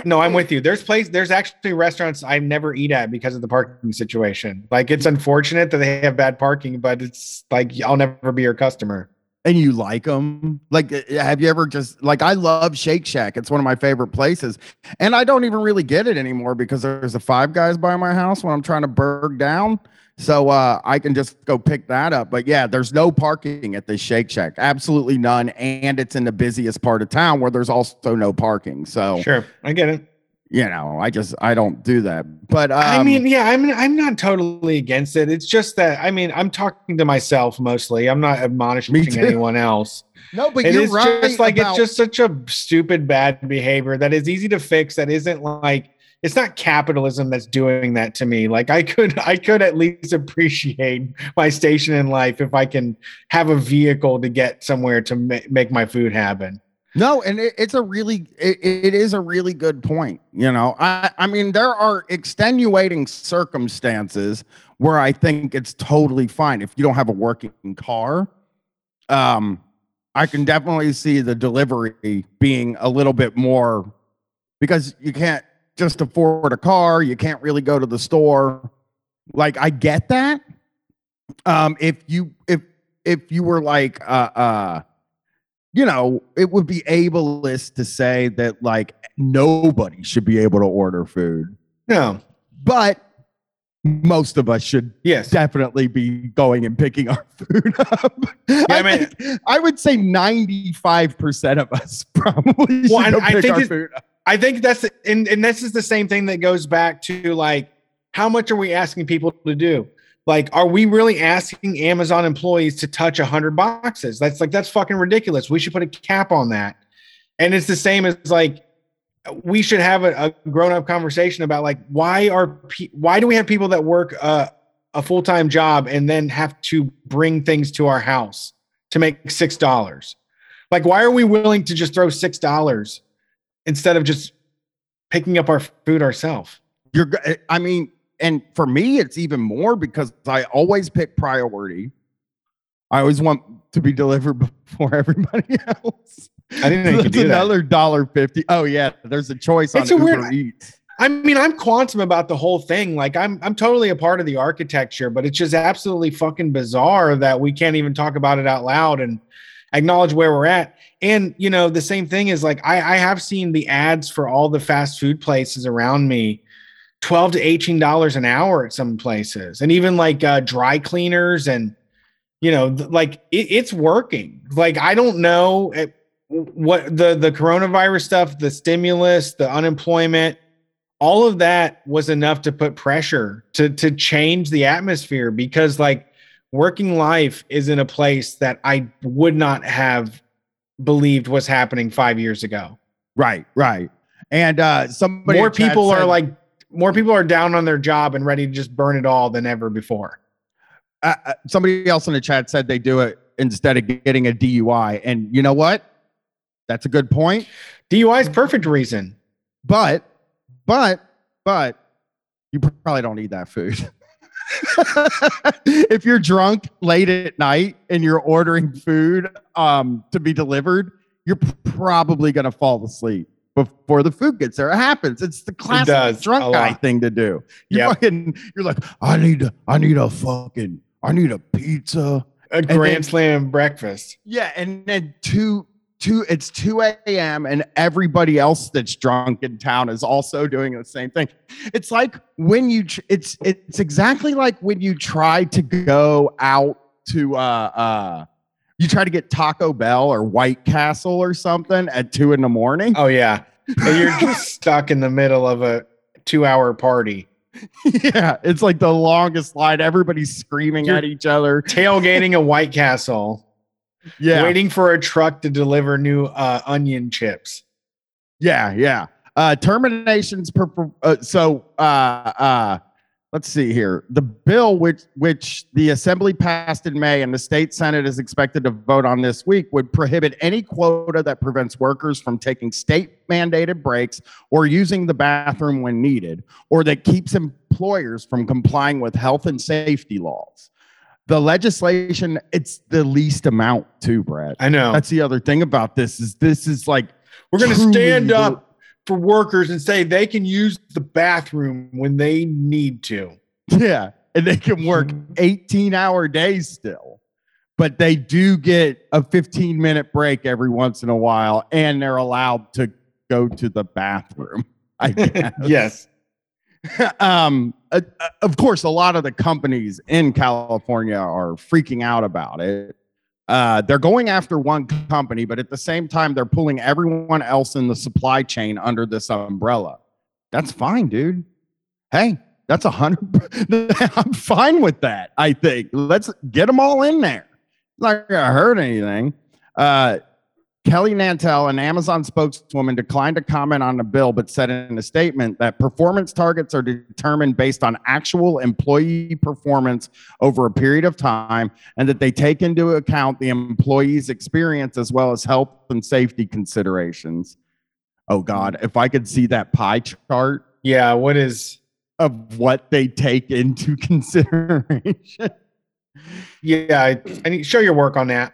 No, I'm with you. There's place there's actually restaurants I never eat at because of the parking situation. Like it's unfortunate that they have bad parking, but it's like I'll never be your customer. and you like them like uh, have you ever just like i love shake shack it's one of my favorite places and i don't even really get it anymore because there's a five guys by my house when i'm trying to berg down so uh i can just go pick that up but yeah there's no parking at this shake shack absolutely none and it's in the busiest part of town where there's also no parking so Sure, I get it. you know, I just I don't do that. But um, I mean, yeah, I'm I'm not totally against it. It's just that I mean, I'm talking to myself mostly. I'm not admonishing anyone else. no, but It you're right. just like about- it's just such a stupid bad behavior that is easy to fix. That isn't like it's not capitalism that's doing that to me. Like I could I could at least appreciate my station in life if I can have a vehicle to get somewhere to ma- make my food happen. No, and it, it's a really it, it is a really good point. You know, I I mean there are extenuating circumstances where I think it's totally fine if you don't have a working car. Um, I can definitely see the delivery being a little bit more because you can't just afford a car. You can't really go to the store. Like I get that. Um, if you if if you were like uh uh you know, it would be ableist to say that like nobody should be able to order food, No. but most of us should Yes. definitely be going and picking our food up. I, I mean- think- I would say 95% of us probably should Well, I pick think our it- food up. I think that's and and this is the same thing that goes back to like how much are we asking people to do? Like, are we really asking Amazon employees to touch hundred boxes? That's like that's fucking ridiculous. We should put a cap on that. And it's the same as like we should have a, a grown-up conversation about like why are pe- why do we have people that work uh, a full-time job and then have to bring things to our house to make six dollars? Like, why are we willing to just throw six dollars instead of just picking up our food ourselves. You're, eh, I mean, and for me, it's even more because I always pick priority. I always want to be delivered before everybody else. I didn't know you So could that's do that. another dollar fifty. Oh yeah, there's a choice It's on a Uber weird- Eats. I mean, I'm quantum about the whole thing. Like, I'm I'm totally a part of the architecture, but it's just absolutely fucking bizarre that we can't even talk about it out loud and acknowledge where we're at. And you know, the same thing is like I, I have seen the ads for all the fast food places around me, twelve to eighteen dollars an hour at some places, and even like uh, dry cleaners and you know, th- like it, it's working. Like I don't know eh, what the the coronavirus stuff, the stimulus, the unemployment all of that was enough to put pressure to to change the atmosphere because like working life is in a place that I would not have believed was happening 5 years ago. Right, right. And uh somebody more people are like more people are down on their job and ready to just burn it all than ever before. uh, uh, somebody else in the chat said they do it instead of getting a DUI. And you know what? That's a good point. DUI is perfect reason. But, but, but you probably don't need that food. if you're drunk late at night and you're ordering food um, to be delivered, you're probably going to fall asleep before the food gets there. It happens. It's the classic does, drunk guy thing to do. You Yep. fucking, you're like, I need a, I need a fucking, I need a pizza. A then- grand slam breakfast. Yeah, and then two two it's 2 a.m. and everybody else that's drunk in town is also doing the same thing. It's like when you it's it's exactly like when you try to go out to uh uh you try to get Taco Bell or White Castle or something at two in the morning. Oh yeah. And you're just stuck in the middle of a 2-hour party. yeah, it's like the longest line. Everybody's screaming You're- at each other. Tailgating a White Castle. Yeah, waiting for a truck to deliver new uh, onion chips. Yeah, yeah. Uh, terminations per, per- uh, so uh, uh, let's see here. The bill which which the assembly passed in May and the state senate is expected to vote on this week would prohibit any quota that prevents workers from taking state mandated breaks or using the bathroom when needed or that keeps employers from complying with health and safety laws. The legislation it's the least amount too, Brad. I know. That's the other thing about this is this is like We're going to stand up for workers and say they can use the bathroom when they need to. Yeah. And they can work Mm-hmm. 18 hour days still. But they do get a 15 minute break every once in a while and they're allowed to go to the bathroom. I guess. yes. um, uh, uh, of course, a lot of the companies in California are freaking out about it. Uh, they're going after one company, but at the same time, they're pulling everyone else in the supply chain under this umbrella. That's fine, dude. Hey, that's a hundred. I'm fine with that. I think let's get them all in there. Not gonna hurt anything. Uh, Kelly Nantel, an Amazon spokeswoman, declined to comment on the bill, but said in a statement that performance targets are determined based on actual employee performance over a period of time and that they take into account the employee's experience as well as health and safety considerations. Oh, God, if I could see that pie chart Yeah. What is? of what they take into consideration. Yeah. I, I need show your work on that.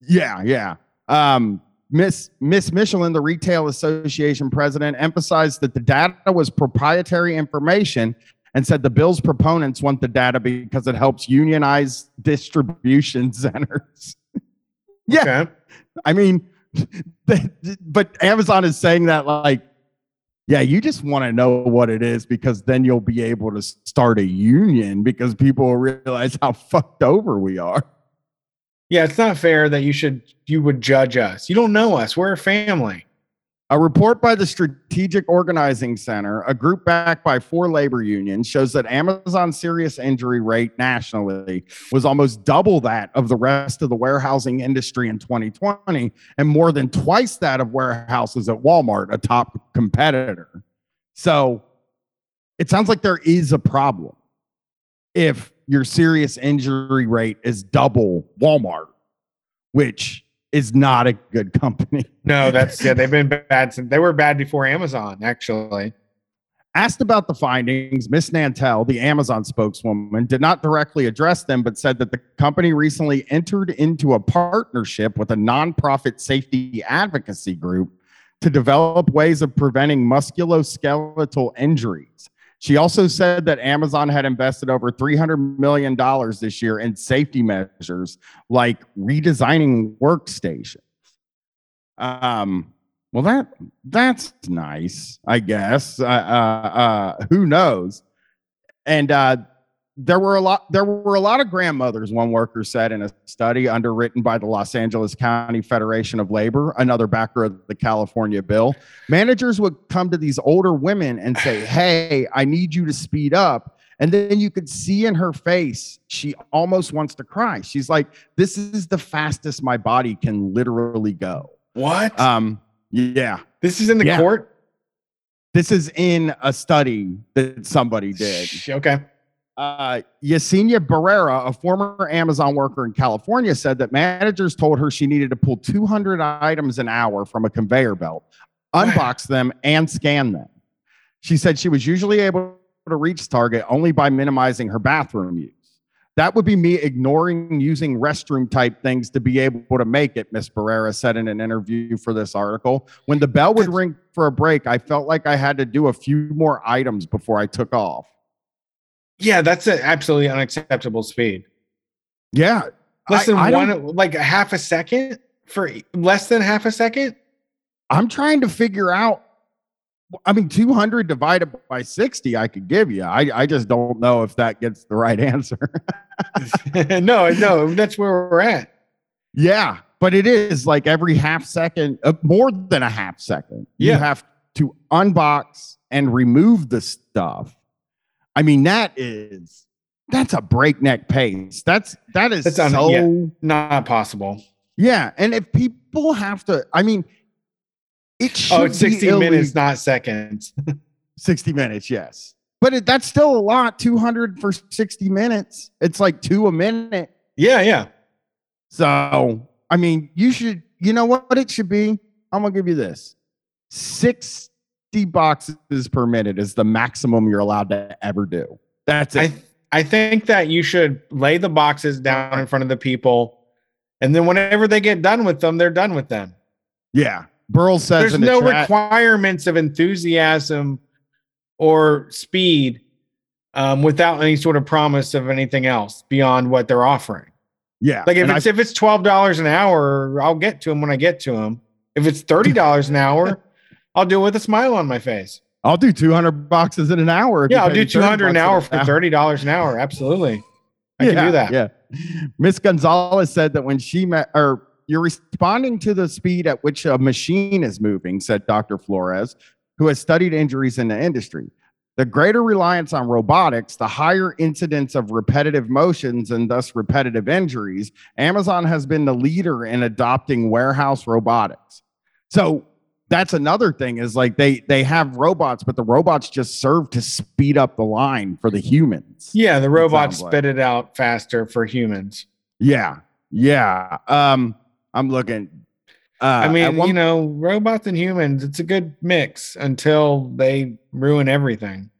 Yeah, yeah. Um, Miss Miss Michelin, the Retail Association president, emphasized that the data was proprietary information and said the bill's proponents want the data because it helps unionize distribution centers. yeah, Okay. I mean, but Amazon is saying that like, yeah, you just want to know what it is because then you'll be able to start a union because people will realize how fucked over we are. Yeah. It's not fair that you should you would judge us. You don't know us. We're a family. A report by the Strategic Organizing Center, a group backed by four labor unions, shows that Amazon's serious injury rate nationally was almost double that of the rest of the warehousing industry in 2020 and more than twice that of warehouses at Walmart, a top competitor. So it sounds like there is a problem if your serious injury rate is double Walmart, which is not a good company. No, that's yeah. They've been bad since they were bad before Amazon. Actually. Asked about the findings, Ms. Nantel, the Amazon spokeswoman, did not directly address them, but said that the company recently entered into a partnership with a nonprofit safety advocacy group to develop ways of preventing musculoskeletal injuries. She also said that Amazon had invested over $300 million this year in safety measures like redesigning workstations. Um, well, that that's nice, I guess. Uh, uh, uh, who knows? And uh, there were a lot. There were a lot of grandmothers. One worker said in a study underwritten by the Los Angeles County Federation of Labor, another backer of the California bill. Managers would come to these older women and say, "Hey, I need you to speed up." And then you could see in her face, she almost wants to cry. She's like, "This is the fastest my body can literally go." What? Um, yeah. this is in the yeah. court. This is in a study that somebody did. Okay. Uh, Yesenia Barrera, a former Amazon worker in California, said that managers told her she needed to pull 200 items an hour from a conveyor belt, unbox them, and scan them. She said she was usually able to reach target only by minimizing her bathroom use. That would be me ignoring using restroom type things to be able to make it, Miss Barrera said in an interview for this article. When the bell would ring for a break, I felt like I had to do a few more items before I took off. Yeah, that's an absolutely unacceptable speed. Yeah. Less than I- I don't- one, like a half a second for less than half a second. I'm trying to figure out. I mean, 200 divided by 60, I could give you. I, I just don't know if that gets the right answer. no, no, that's where we're at. yeah, but it is like every half second, uh, more than a half second. You have to unbox and remove the stuff. I mean, that is that's a breakneck pace. That's that is That's un- so yeah. Not possible. yeah. And if people have to, I mean, it oh, should Oh, it's be 60 minutes, not seconds. 60 minutes, yes. But it, that's still a lot. 200 for 60 minutes. It's like two a minute. Yeah, yeah. So, I mean, you should, you know what it should be? I'm going to give you this 60 boxes per minute is the maximum you're allowed to ever do. That's it. I I think that you should lay the boxes down in front of the people, and then whenever they get done with them, they're done with them. yeah. Burl says There's in the no chat, requirements of enthusiasm or speed um, without any sort of promise of anything else beyond what they're offering. yeah. Like if I- it's if it's twelve dollars an hour, I'll get to them when I get to them. If it's thirty dollars an hour, I'll do it with a smile on my face. I'll do 200 boxes in an hour. if Yeah, I'll do two hundred an hour for thirty dollars an hour. Absolutely, I can do that. Yeah. Miss Gonzalez said that when she met, or you're responding to the speed at which a machine is moving, said Dr. Flores. who has studied injuries in the industry. The greater reliance on robotics, the higher incidence of repetitive motions and thus repetitive injuries, Amazon has been the leader in adopting warehouse robotics. So that's another thing is like they they have robots, but the robots just serve to speed up the line for the humans. Yeah, the robots spit it out faster for humans. Yeah, yeah. Um, I'm looking. Uh, I mean, one- you know, robots and humans, it's a good mix until they ruin everything.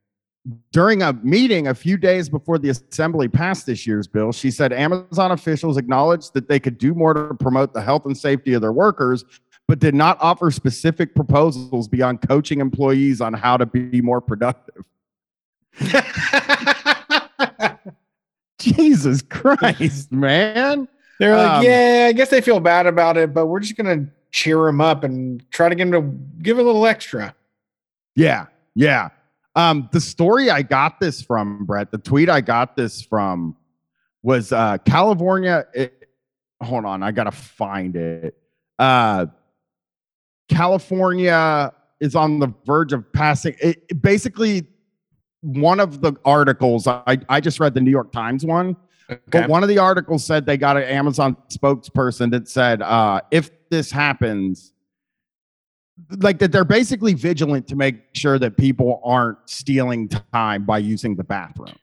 during a meeting a few days before the assembly passed this year's bill, she said Amazon officials acknowledged that they could do more to promote the health and safety of their workers, but did not offer specific proposals beyond coaching employees on how to be more productive. Jesus Christ, man. They're like, Um, yeah, I guess they feel bad about it, but we're just gonna cheer them up and try to get them to give a little extra. Yeah, yeah. Um, the story I got this from, Brett, the tweet I got this from was uh California. It, hold on, I gotta find it. Uh California is on the verge of passing it, it basically one of the articles I, I just read the New York Times one, Okay. but one of the articles said they got an Amazon spokesperson that said, uh, if this happens, like that they're basically vigilant to make sure that people aren't stealing time by using the bathroom.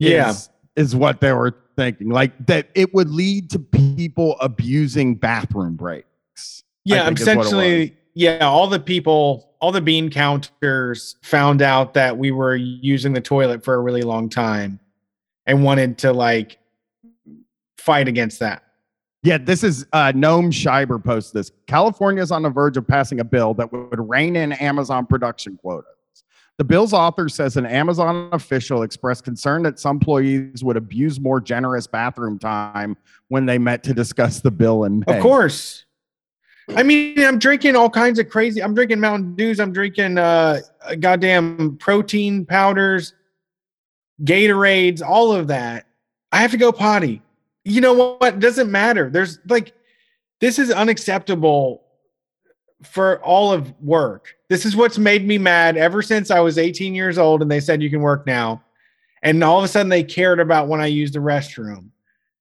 Yeah. Is, is what they were thinking. Like that it would lead to people abusing bathroom breaks. Yeah, think is what it was. essentially, yeah, all the people, all the bean counters found out that we were using the toilet for a really long time and wanted to like fight against that. Yeah, this is uh, Noam Scheiber posts this. California is on the verge of passing a bill that would rein in Amazon production quotas. The bill's author says an Amazon official expressed concern that some employees would abuse more generous bathroom time when they met to discuss the bill in May. Of course. I mean, I'm drinking all kinds of crazy. I'm drinking Mountain Dews. I'm drinking uh goddamn protein powders, Gatorades, all of that. I have to go potty. You know what? It doesn't matter. There's like this is unacceptable for all of work. This is what's made me mad ever since I was 18 years old and they said you can work now. And all of a sudden they cared about when I used the restroom.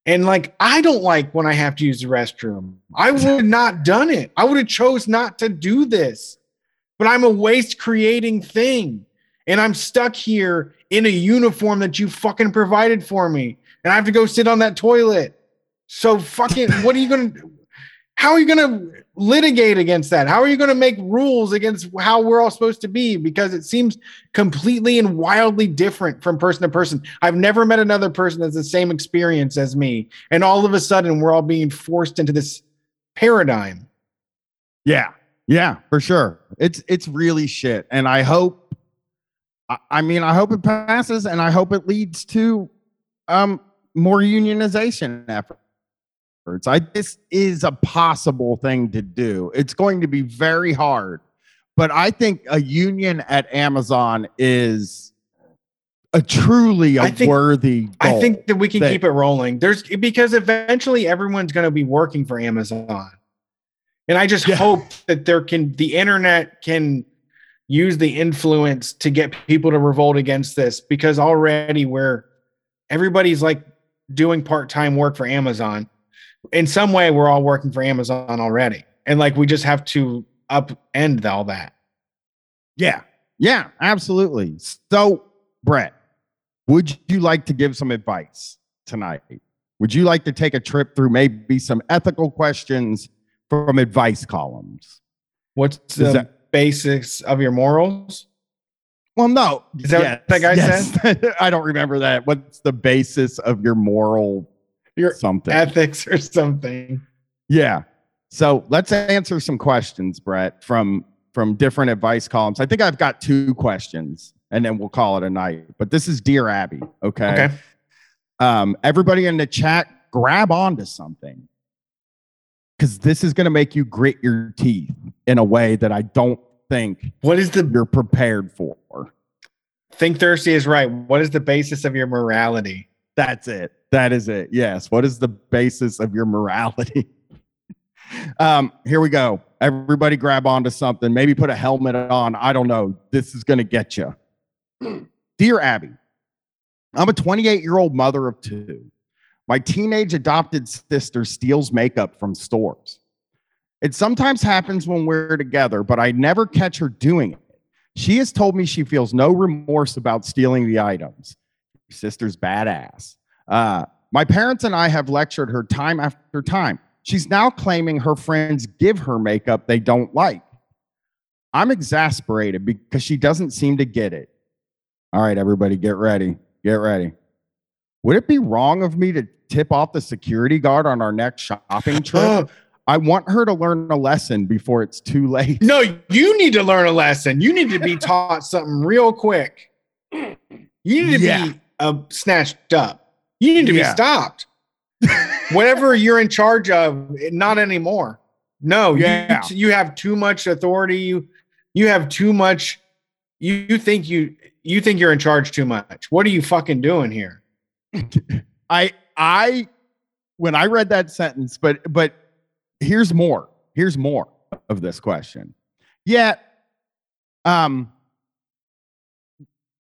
And like, I don't like when I have to use the restroom. I would have not done it. I would have chose not to do this. But I'm a waste creating thing. And I'm stuck here in a uniform that you fucking provided for me. And I have to go sit on that toilet. So fucking what are you gonna how are you gonna litigate against that? How are you gonna make rules against how we're all supposed to be? Because it seems completely and wildly different from person to person. I've never met another person that's the same experience as me. And all of a sudden, we're all being forced into this paradigm. Yeah, yeah, for sure. It's it's really shit, and I hope. I mean, I hope it passes, and I hope it leads to um more unionization efforts. I this is a possible thing to do. It's going to be very hard, but I think a union at Amazon is a truly a I think- worthy. Goal. I think that we can that- keep it rolling. There's because eventually everyone's going to be working for Amazon. And I just Yeah. hope that there can the internet can use the influence to get people to revolt against this because already we're everybody's like doing part-time work for Amazon. In some way we're all working for Amazon already. And like we just have to upend all that. Yeah. Yeah, absolutely. So, Brett, would you like to give some advice tonight? Would you like to take a trip through maybe some ethical questions from advice columns? What's Is the that- basics of your morals? Well, no. Is that what that guy said? I don't remember that. What's the basis of your moral Your something? ethics or something. Yeah. So let's answer some questions, Brett, from from different advice columns. I think I've got two questions, and then we'll call it a night. But this is Dear Abby. Okay. Okay. Um, everybody in the chat, grab onto something. Because this is going to make you grit your teeth in a way that I don't think What is the you're prepared for. think thirsty is right? What is the basis of your morality? That's it. That is it. Yes. What is the basis of your morality? um, here we go. Everybody grab onto something. Maybe put a helmet on. I don't know. This is going to get you. Dear Abby, I'm a 28 year old mother of two. My teenage adopted sister steals makeup from stores. It sometimes happens when we're together, but I never catch her doing it. She has told me she feels no remorse about stealing the items. Your sister's badass. Uh, my parents and I have lectured her time after time. She's now claiming her friends give her makeup they don't like. I'm exasperated because she doesn't seem to get it. All right, everybody, get ready. Get ready. Would it be wrong of me to tip off the security guard on our next shopping trip? I want her to learn a lesson before it's too late. No, you need to learn a lesson. You need to be taught something real quick. You need to yeah. be uh, snatched up. You need to yeah. be stopped. Whatever you're in charge of, not anymore. No, yeah. you, you have too much authority. You you have too much. You, you think you you think you're in charge too much. What are you fucking doing here? I I when I read that sentence, but but here's more. Here's more of this question. Yet, um,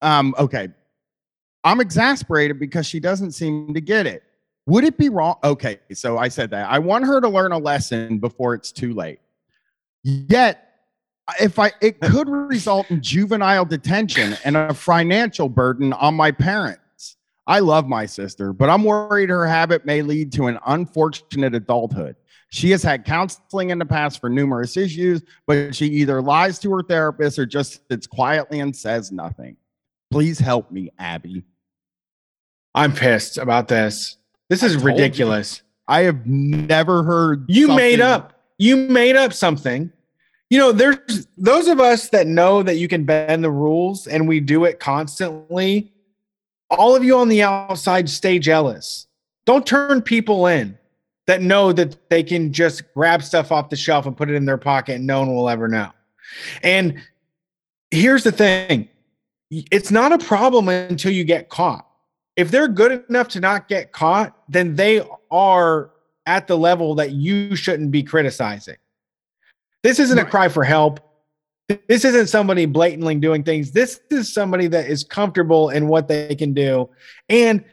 um, okay. I'm exasperated because she doesn't seem to get it. Would it be wrong? Okay, so I said that. I want her to learn a lesson before it's too late. Yet, if I it could result in juvenile detention and a financial burden on my parents. I love my sister, but I'm worried her habit may lead to an unfortunate adulthood. She has had counseling in the past for numerous issues, but she either lies to her therapist or just sits quietly and says nothing. Please help me, Abby. I'm pissed about this. This is ridiculous. You, I have never heard you something. made up. You made up something. You know, there's those of us that know that you can bend the rules and we do it constantly. All of you on the outside stay jealous. Don't turn people in that know that they can just grab stuff off the shelf and put it in their pocket and no one will ever know. And here's the thing it's not a problem until you get caught. If they're good enough to not get caught, then they are at the level that you shouldn't be criticizing. This isn't a cry for help. This isn't somebody blatantly doing things. This is somebody that is comfortable in what they can do. And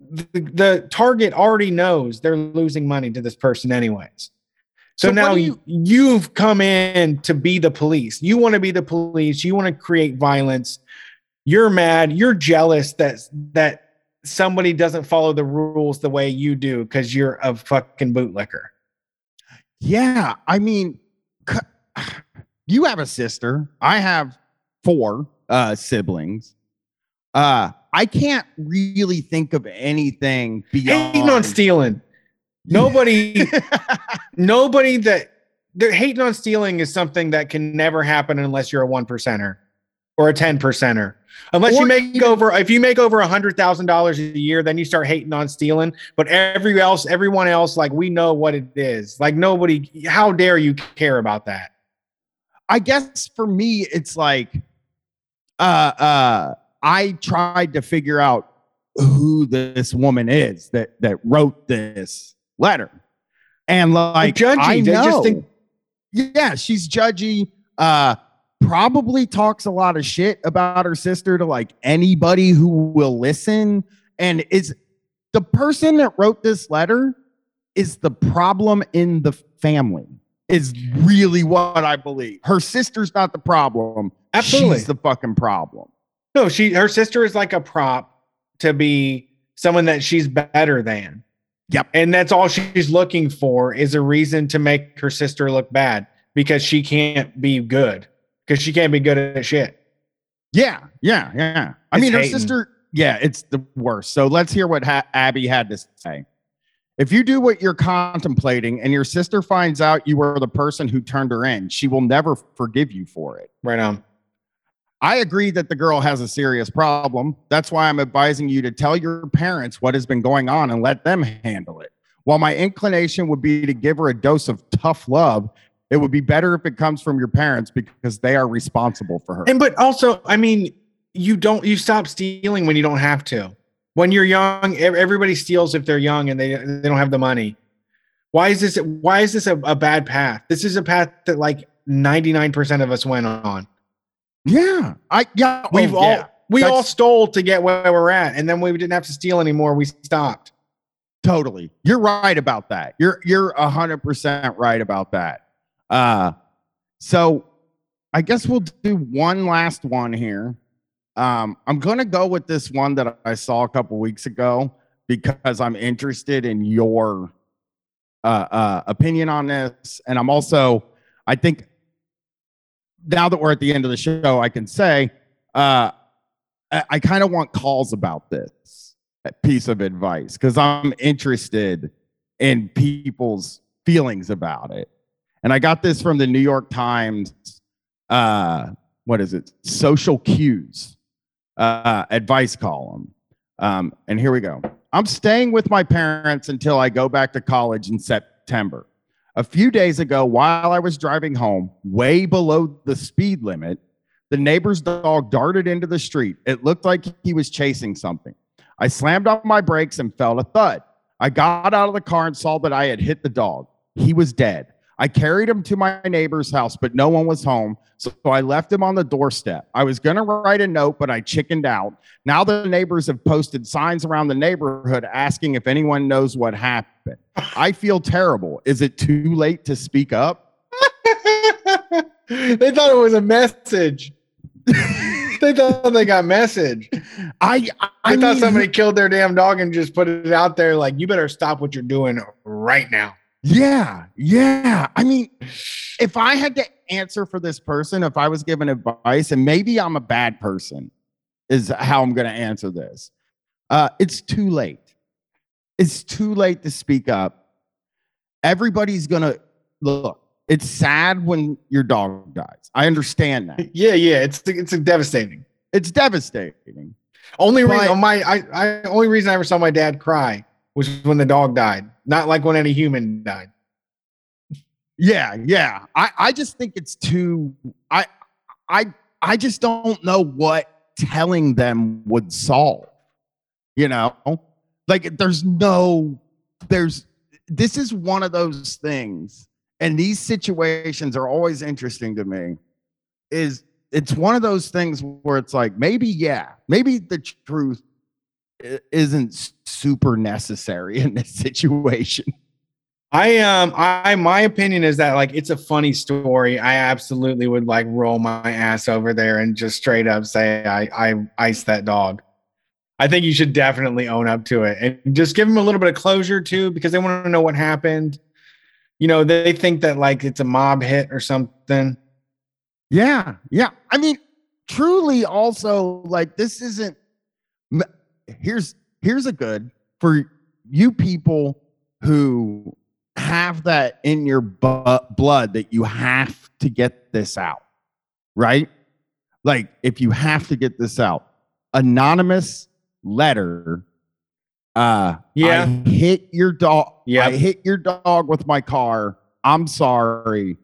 the, the target already knows they're losing money to this person anyways. So, so now you, you've come in to be the police. You want to be the police. You want to create violence. You're mad. You're jealous that that somebody doesn't follow the rules the way you do because you're a fucking bootlicker. Yeah, I mean, you have a sister. I have four uh, siblings. Uh, I can't really think of anything beyond hating on stealing. Nobody, nobody that they're hating on stealing is something that can never happen unless you're a one percenter or a ten percenter. Unless or you make even, over, if you make over a hundred thousand dollars a year, then you start hating on stealing. But every else, everyone else, like we know what it is. Like nobody, how dare you care about that? I guess for me, it's like, uh, uh I tried to figure out who this woman is that that wrote this letter, and like judgy, I know, think- yeah, she's judgy. Uh, probably talks a lot of shit about her sister to like anybody who will listen, and is the person that wrote this letter is the problem in the family is really what I believe. Her sister's not the problem. Absolutely. She's the fucking problem. No, she her sister is like a prop to be someone that she's better than. Yep. And that's all she's looking for is a reason to make her sister look bad because she can't be good. Because she can't be good at shit. Yeah, yeah, yeah. I mean, hating. her sister, yeah, it's the worst. So let's hear what ha- Abby had to say. If you do what you're contemplating and your sister finds out you were the person who turned her in, she will never forgive you for it. Right on. I agree that the girl has a serious problem. That's why I'm advising you to tell your parents what has been going on and let them handle it. While my inclination would be to give her a dose of tough love, it would be better if it comes from your parents because they are responsible for her. And but also, I mean, you don't you stop stealing when you don't have to. When you're young, everybody steals if they're young and they they don't have the money. Why is this? Why is this a, a bad path? This is a path that like ninety nine percent of us went on. Yeah, I yeah. Oh, We've oh, all yeah. we all stole to get where we're at, and then we didn't have to steal anymore. We stopped. Totally. You're right about that. You're you're a hundred percent right about that. Uh so I guess we'll do one last one here. Um, I'm gonna go with this one that I saw a couple weeks ago because I'm interested in your uh, uh opinion on this. And I'm also, I think now that we're at the end of the show, I can say uh I, I kind of want calls about this piece of advice because I'm interested in people's feelings about it. And I got this from the New York Times. Uh, what is it? Social cues uh, advice column. Um, and here we go. I'm staying with my parents until I go back to college in September. A few days ago, while I was driving home, way below the speed limit, the neighbor's dog darted into the street. It looked like he was chasing something. I slammed on my brakes and felt a thud. I got out of the car and saw that I had hit the dog. He was dead. I carried him to my neighbor's house, but no one was home. So I left him on the doorstep. I was going to write a note, but I chickened out. Now the neighbors have posted signs around the neighborhood asking if anyone knows what happened. I feel terrible. Is it too late to speak up? they thought it was a message. they thought they got message. I I, I, thought mean, somebody killed their damn dog and just put it out there like, you better stop what you're doing right now. Yeah, yeah. I mean, if I had to answer for this person, if I was given advice, and maybe I'm a bad person, is how I'm going to answer this. Uh, it's too late. It's too late to speak up. Everybody's going to look. It's sad when your dog dies. I understand that. Yeah, yeah, it's it's devastating. It's devastating. Only But- reason my I, I only reason I ever saw my dad cry was when the dog died, not like when any human died. Yeah, yeah. I, I just think it's too I I I just don't know what telling them would solve. You know? Like there's no there's this is one of those things and these situations are always interesting to me is it's one of those things where it's like maybe yeah, maybe the truth isn't super necessary in this situation. I um I my opinion is that like it's a funny story. I absolutely would like roll my ass over there and just straight up say I I iced that dog. I think you should definitely own up to it and just give them a little bit of closure too because they want to know what happened. You know, they think that like it's a mob hit or something. Yeah, yeah. I mean, truly, also like this isn't. Here's here's a good for you people who have that in your bu- blood that you have to get this out, right? Like if you have to get this out, anonymous letter. Uh, Yeah. I hit your dog. Yeah. I hit your dog with my car. I'm sorry.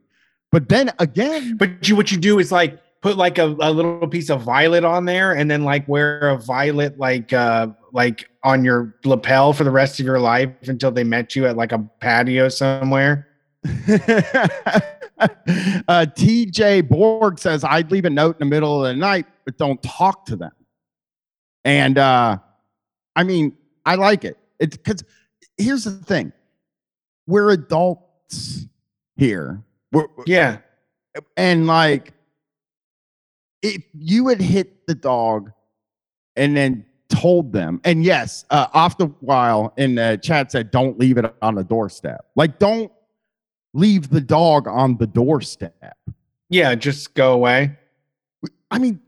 But then again, But you what you do is like put like a, a little piece of violet on there and then like wear a violet like uh like on your lapel for the rest of your life until they met you at like a patio somewhere. uh, TJ Borg says, I'd leave a note in the middle of the night, but don't talk to them. And uh, I mean, I like it. It's because here's the thing we're adults here. We're, Yeah. and like, if you had hit the dog and then told them, and yes, uh, off the while in the chat said, don't leave it on the doorstep. Like, don't leave the dog on the doorstep. Yeah, just go away. I mean,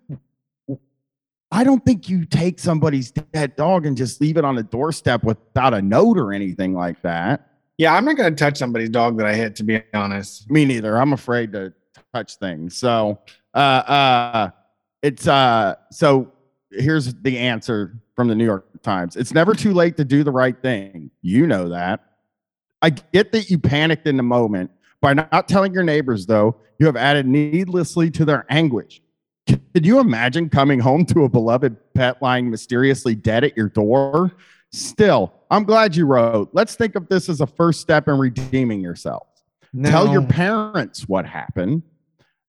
I don't think you take somebody's dead dog and just leave it on the doorstep without a note or anything like that. Yeah, I'm not gonna touch somebody's dog that I hit, to be honest. Me neither. I'm afraid to touch things. So, uh, uh, it's uh, so here's the answer from the New York Times. It's never too late to do the right thing. You know that. I get that you panicked in the moment. By not telling your neighbors, though, you have added needlessly to their anguish. Could you imagine coming home to a beloved pet lying mysteriously dead at your door? Still, I'm glad you wrote. Let's think of this as a first step in redeeming yourself. Tell your parents what happened.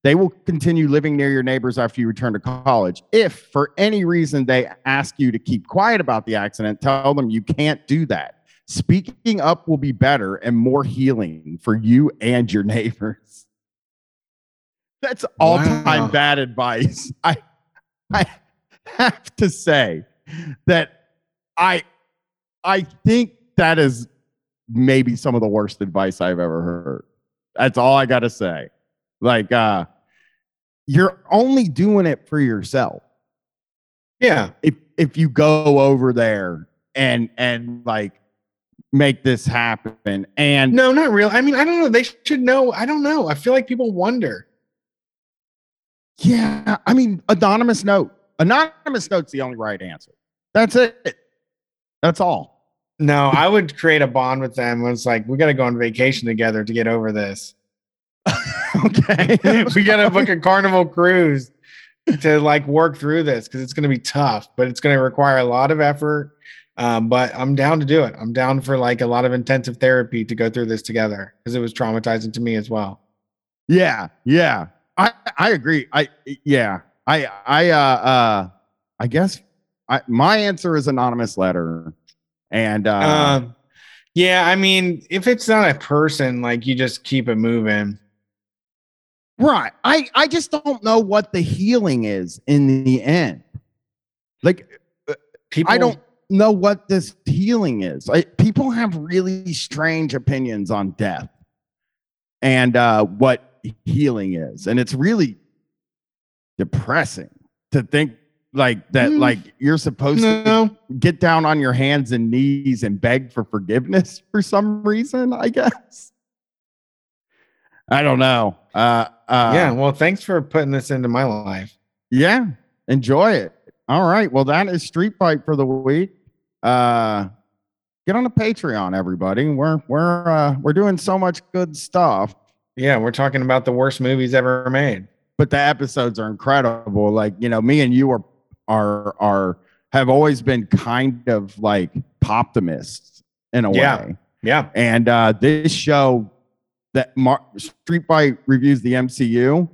They will continue living near your neighbors after you return to college. If for any reason they ask you to keep quiet about the accident, tell them you can't do that. Speaking up will be better and more healing for you and your neighbors. That's all time Wow. bad advice. I I have to say that I I think that is maybe some of the worst advice I've ever heard. That's all I got to say. Like uh you're only doing it for yourself. Yeah. If if you go over there and and like make this happen and No, not real. I mean, I don't know. They should know. I don't know. I feel like people wonder. yeah, I mean anonymous note. Anonymous note's the only right answer. That's it. That's all. No, I would create a bond with them. When it's like we got to go on vacation together to get over this. Okay. we got to book a carnival cruise to like work through this because it's going to be tough, but it's going to require a lot of effort. Um, but I'm down to do it. I'm down for like a lot of intensive therapy to go through this together because it was traumatizing to me as well. Yeah, yeah. I I agree. I yeah. I I uh uh I guess I my answer is anonymous letter. And uh um, yeah, I mean, if it's not a person, like you just keep it moving. Right. I I just don't know what the healing is in the end. Like People, I don't know what this healing is. I, people have really strange opinions on death and uh, what healing is, and it's really depressing to think like that. Mm. Like you're supposed to get down on your hands and knees and beg for forgiveness for some reason. I guess. I don't know. Uh, uh, yeah. Well, thanks for putting this into my life. yeah, enjoy it. All right. Well, that is Street Fight for the week. Uh get on the Patreon, everybody. We're we're uh we're doing so much good stuff, Yeah, we're talking about the worst movies ever made. but the episodes are incredible. Like, you know, me and you are are are have always been kind of like optimists in a Yeah. way. Yeah. And uh this show that Mar- Street Fight reviews the MCU,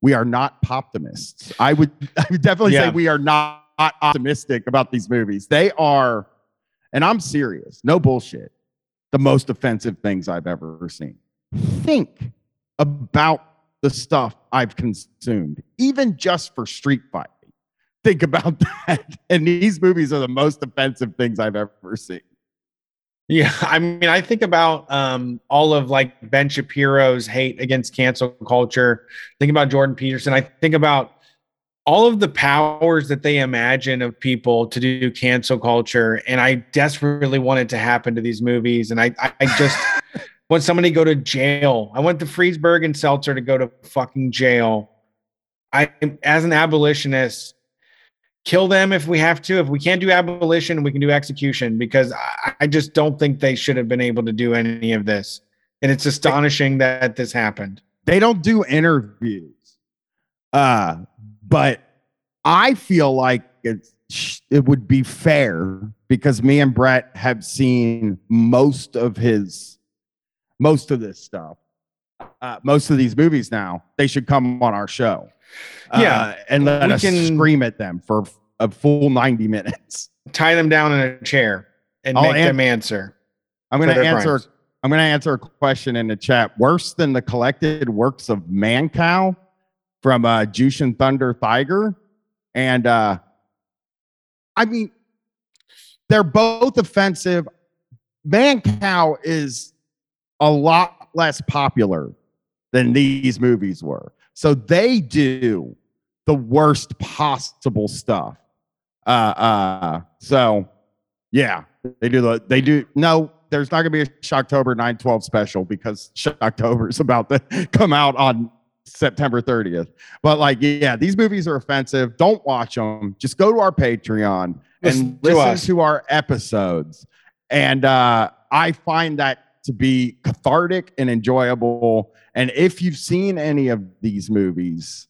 we are not optimists. I would I would definitely say we are not, not optimistic about these movies. They are, and I'm serious, no bullshit, the most offensive things I've ever seen. Think about the stuff I've consumed, even just for Street Fight. Think about that. And these movies are the most offensive things I've ever seen. Yeah, I mean, I think about um, all of like Ben Shapiro's hate against cancel culture. Think about Jordan Peterson. I think about all of the powers that they imagine of people to do cancel culture, and I desperately want it to happen to these movies. And I, I, just want somebody to go to jail. I want the Friedberg and Seltzer to go to fucking jail. I, as an abolitionist, kill them if we have to. If we can't do abolition, we can do execution because I, I just don't think they should have been able to do any of this. And it's astonishing that this happened. they don't do interviews. Uh, but I feel like it's it would be fair because me and Brett have seen most of his most of this stuff. Uh, most of these movies now, they should come on our show. Uh, Yeah. and let We us can- scream at them for a full 90 minutes. Tie them down in a chair and I'll make an- them answer. I'm going to answer. crimes. I'm going to answer a question in the chat. Worse than the collected works of Mancow from uh, Jushin Thunder Tiger, and uh, I mean, they're both offensive. Mancow is a lot less popular than these movies were, so they do the worst possible stuff. Uh, uh, so yeah, they do the they do no. There's not gonna be a Shocktober 912 special because Shocktober is about to come out on September 30th. But like, yeah, these movies are offensive. Don't watch them. Just go to our Patreon Listen and to listen us. to our episodes. And uh, I find that to be cathartic and enjoyable. And if you've seen any of these movies,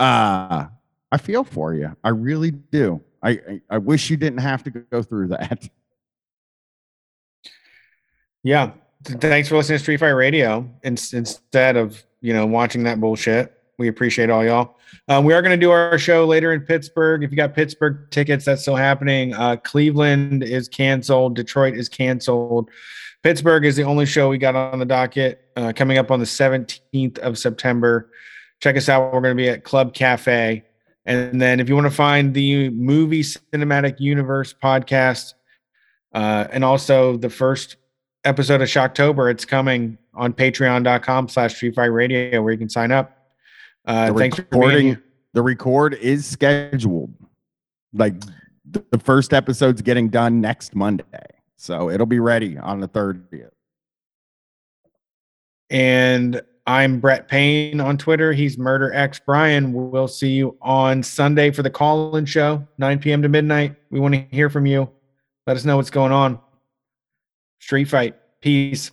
uh, I feel for you. I really do. I, I, wish you didn't have to go through that. Yeah. Thanks for listening to Street Fight Radio instead of you know watching that bullshit. We appreciate all y'all. Um, we are going to do our show later in Pittsburgh. If you got Pittsburgh tickets, that's still happening. Uh, Cleveland is canceled. Detroit is canceled. Pittsburgh is the only show we got on the docket uh, coming up on the 17th of September. Check us out. We're going to be at Club Cafe. And then if you want to find the movie cinematic universe podcast uh, and also the first episode of Shocktober, it's coming on patreon.com slash street fight radio where you can sign up. Uh, the thanks recording, for The record is scheduled. Like the first episode's getting done next Monday. So it'll be ready on the 30th. And I'm Brett Payne on Twitter. He's Murder X Brian. We'll see you on Sunday for the call in show, 9 p.m. to midnight. We want to hear from you. Let us know what's going on. Street fight. Peace.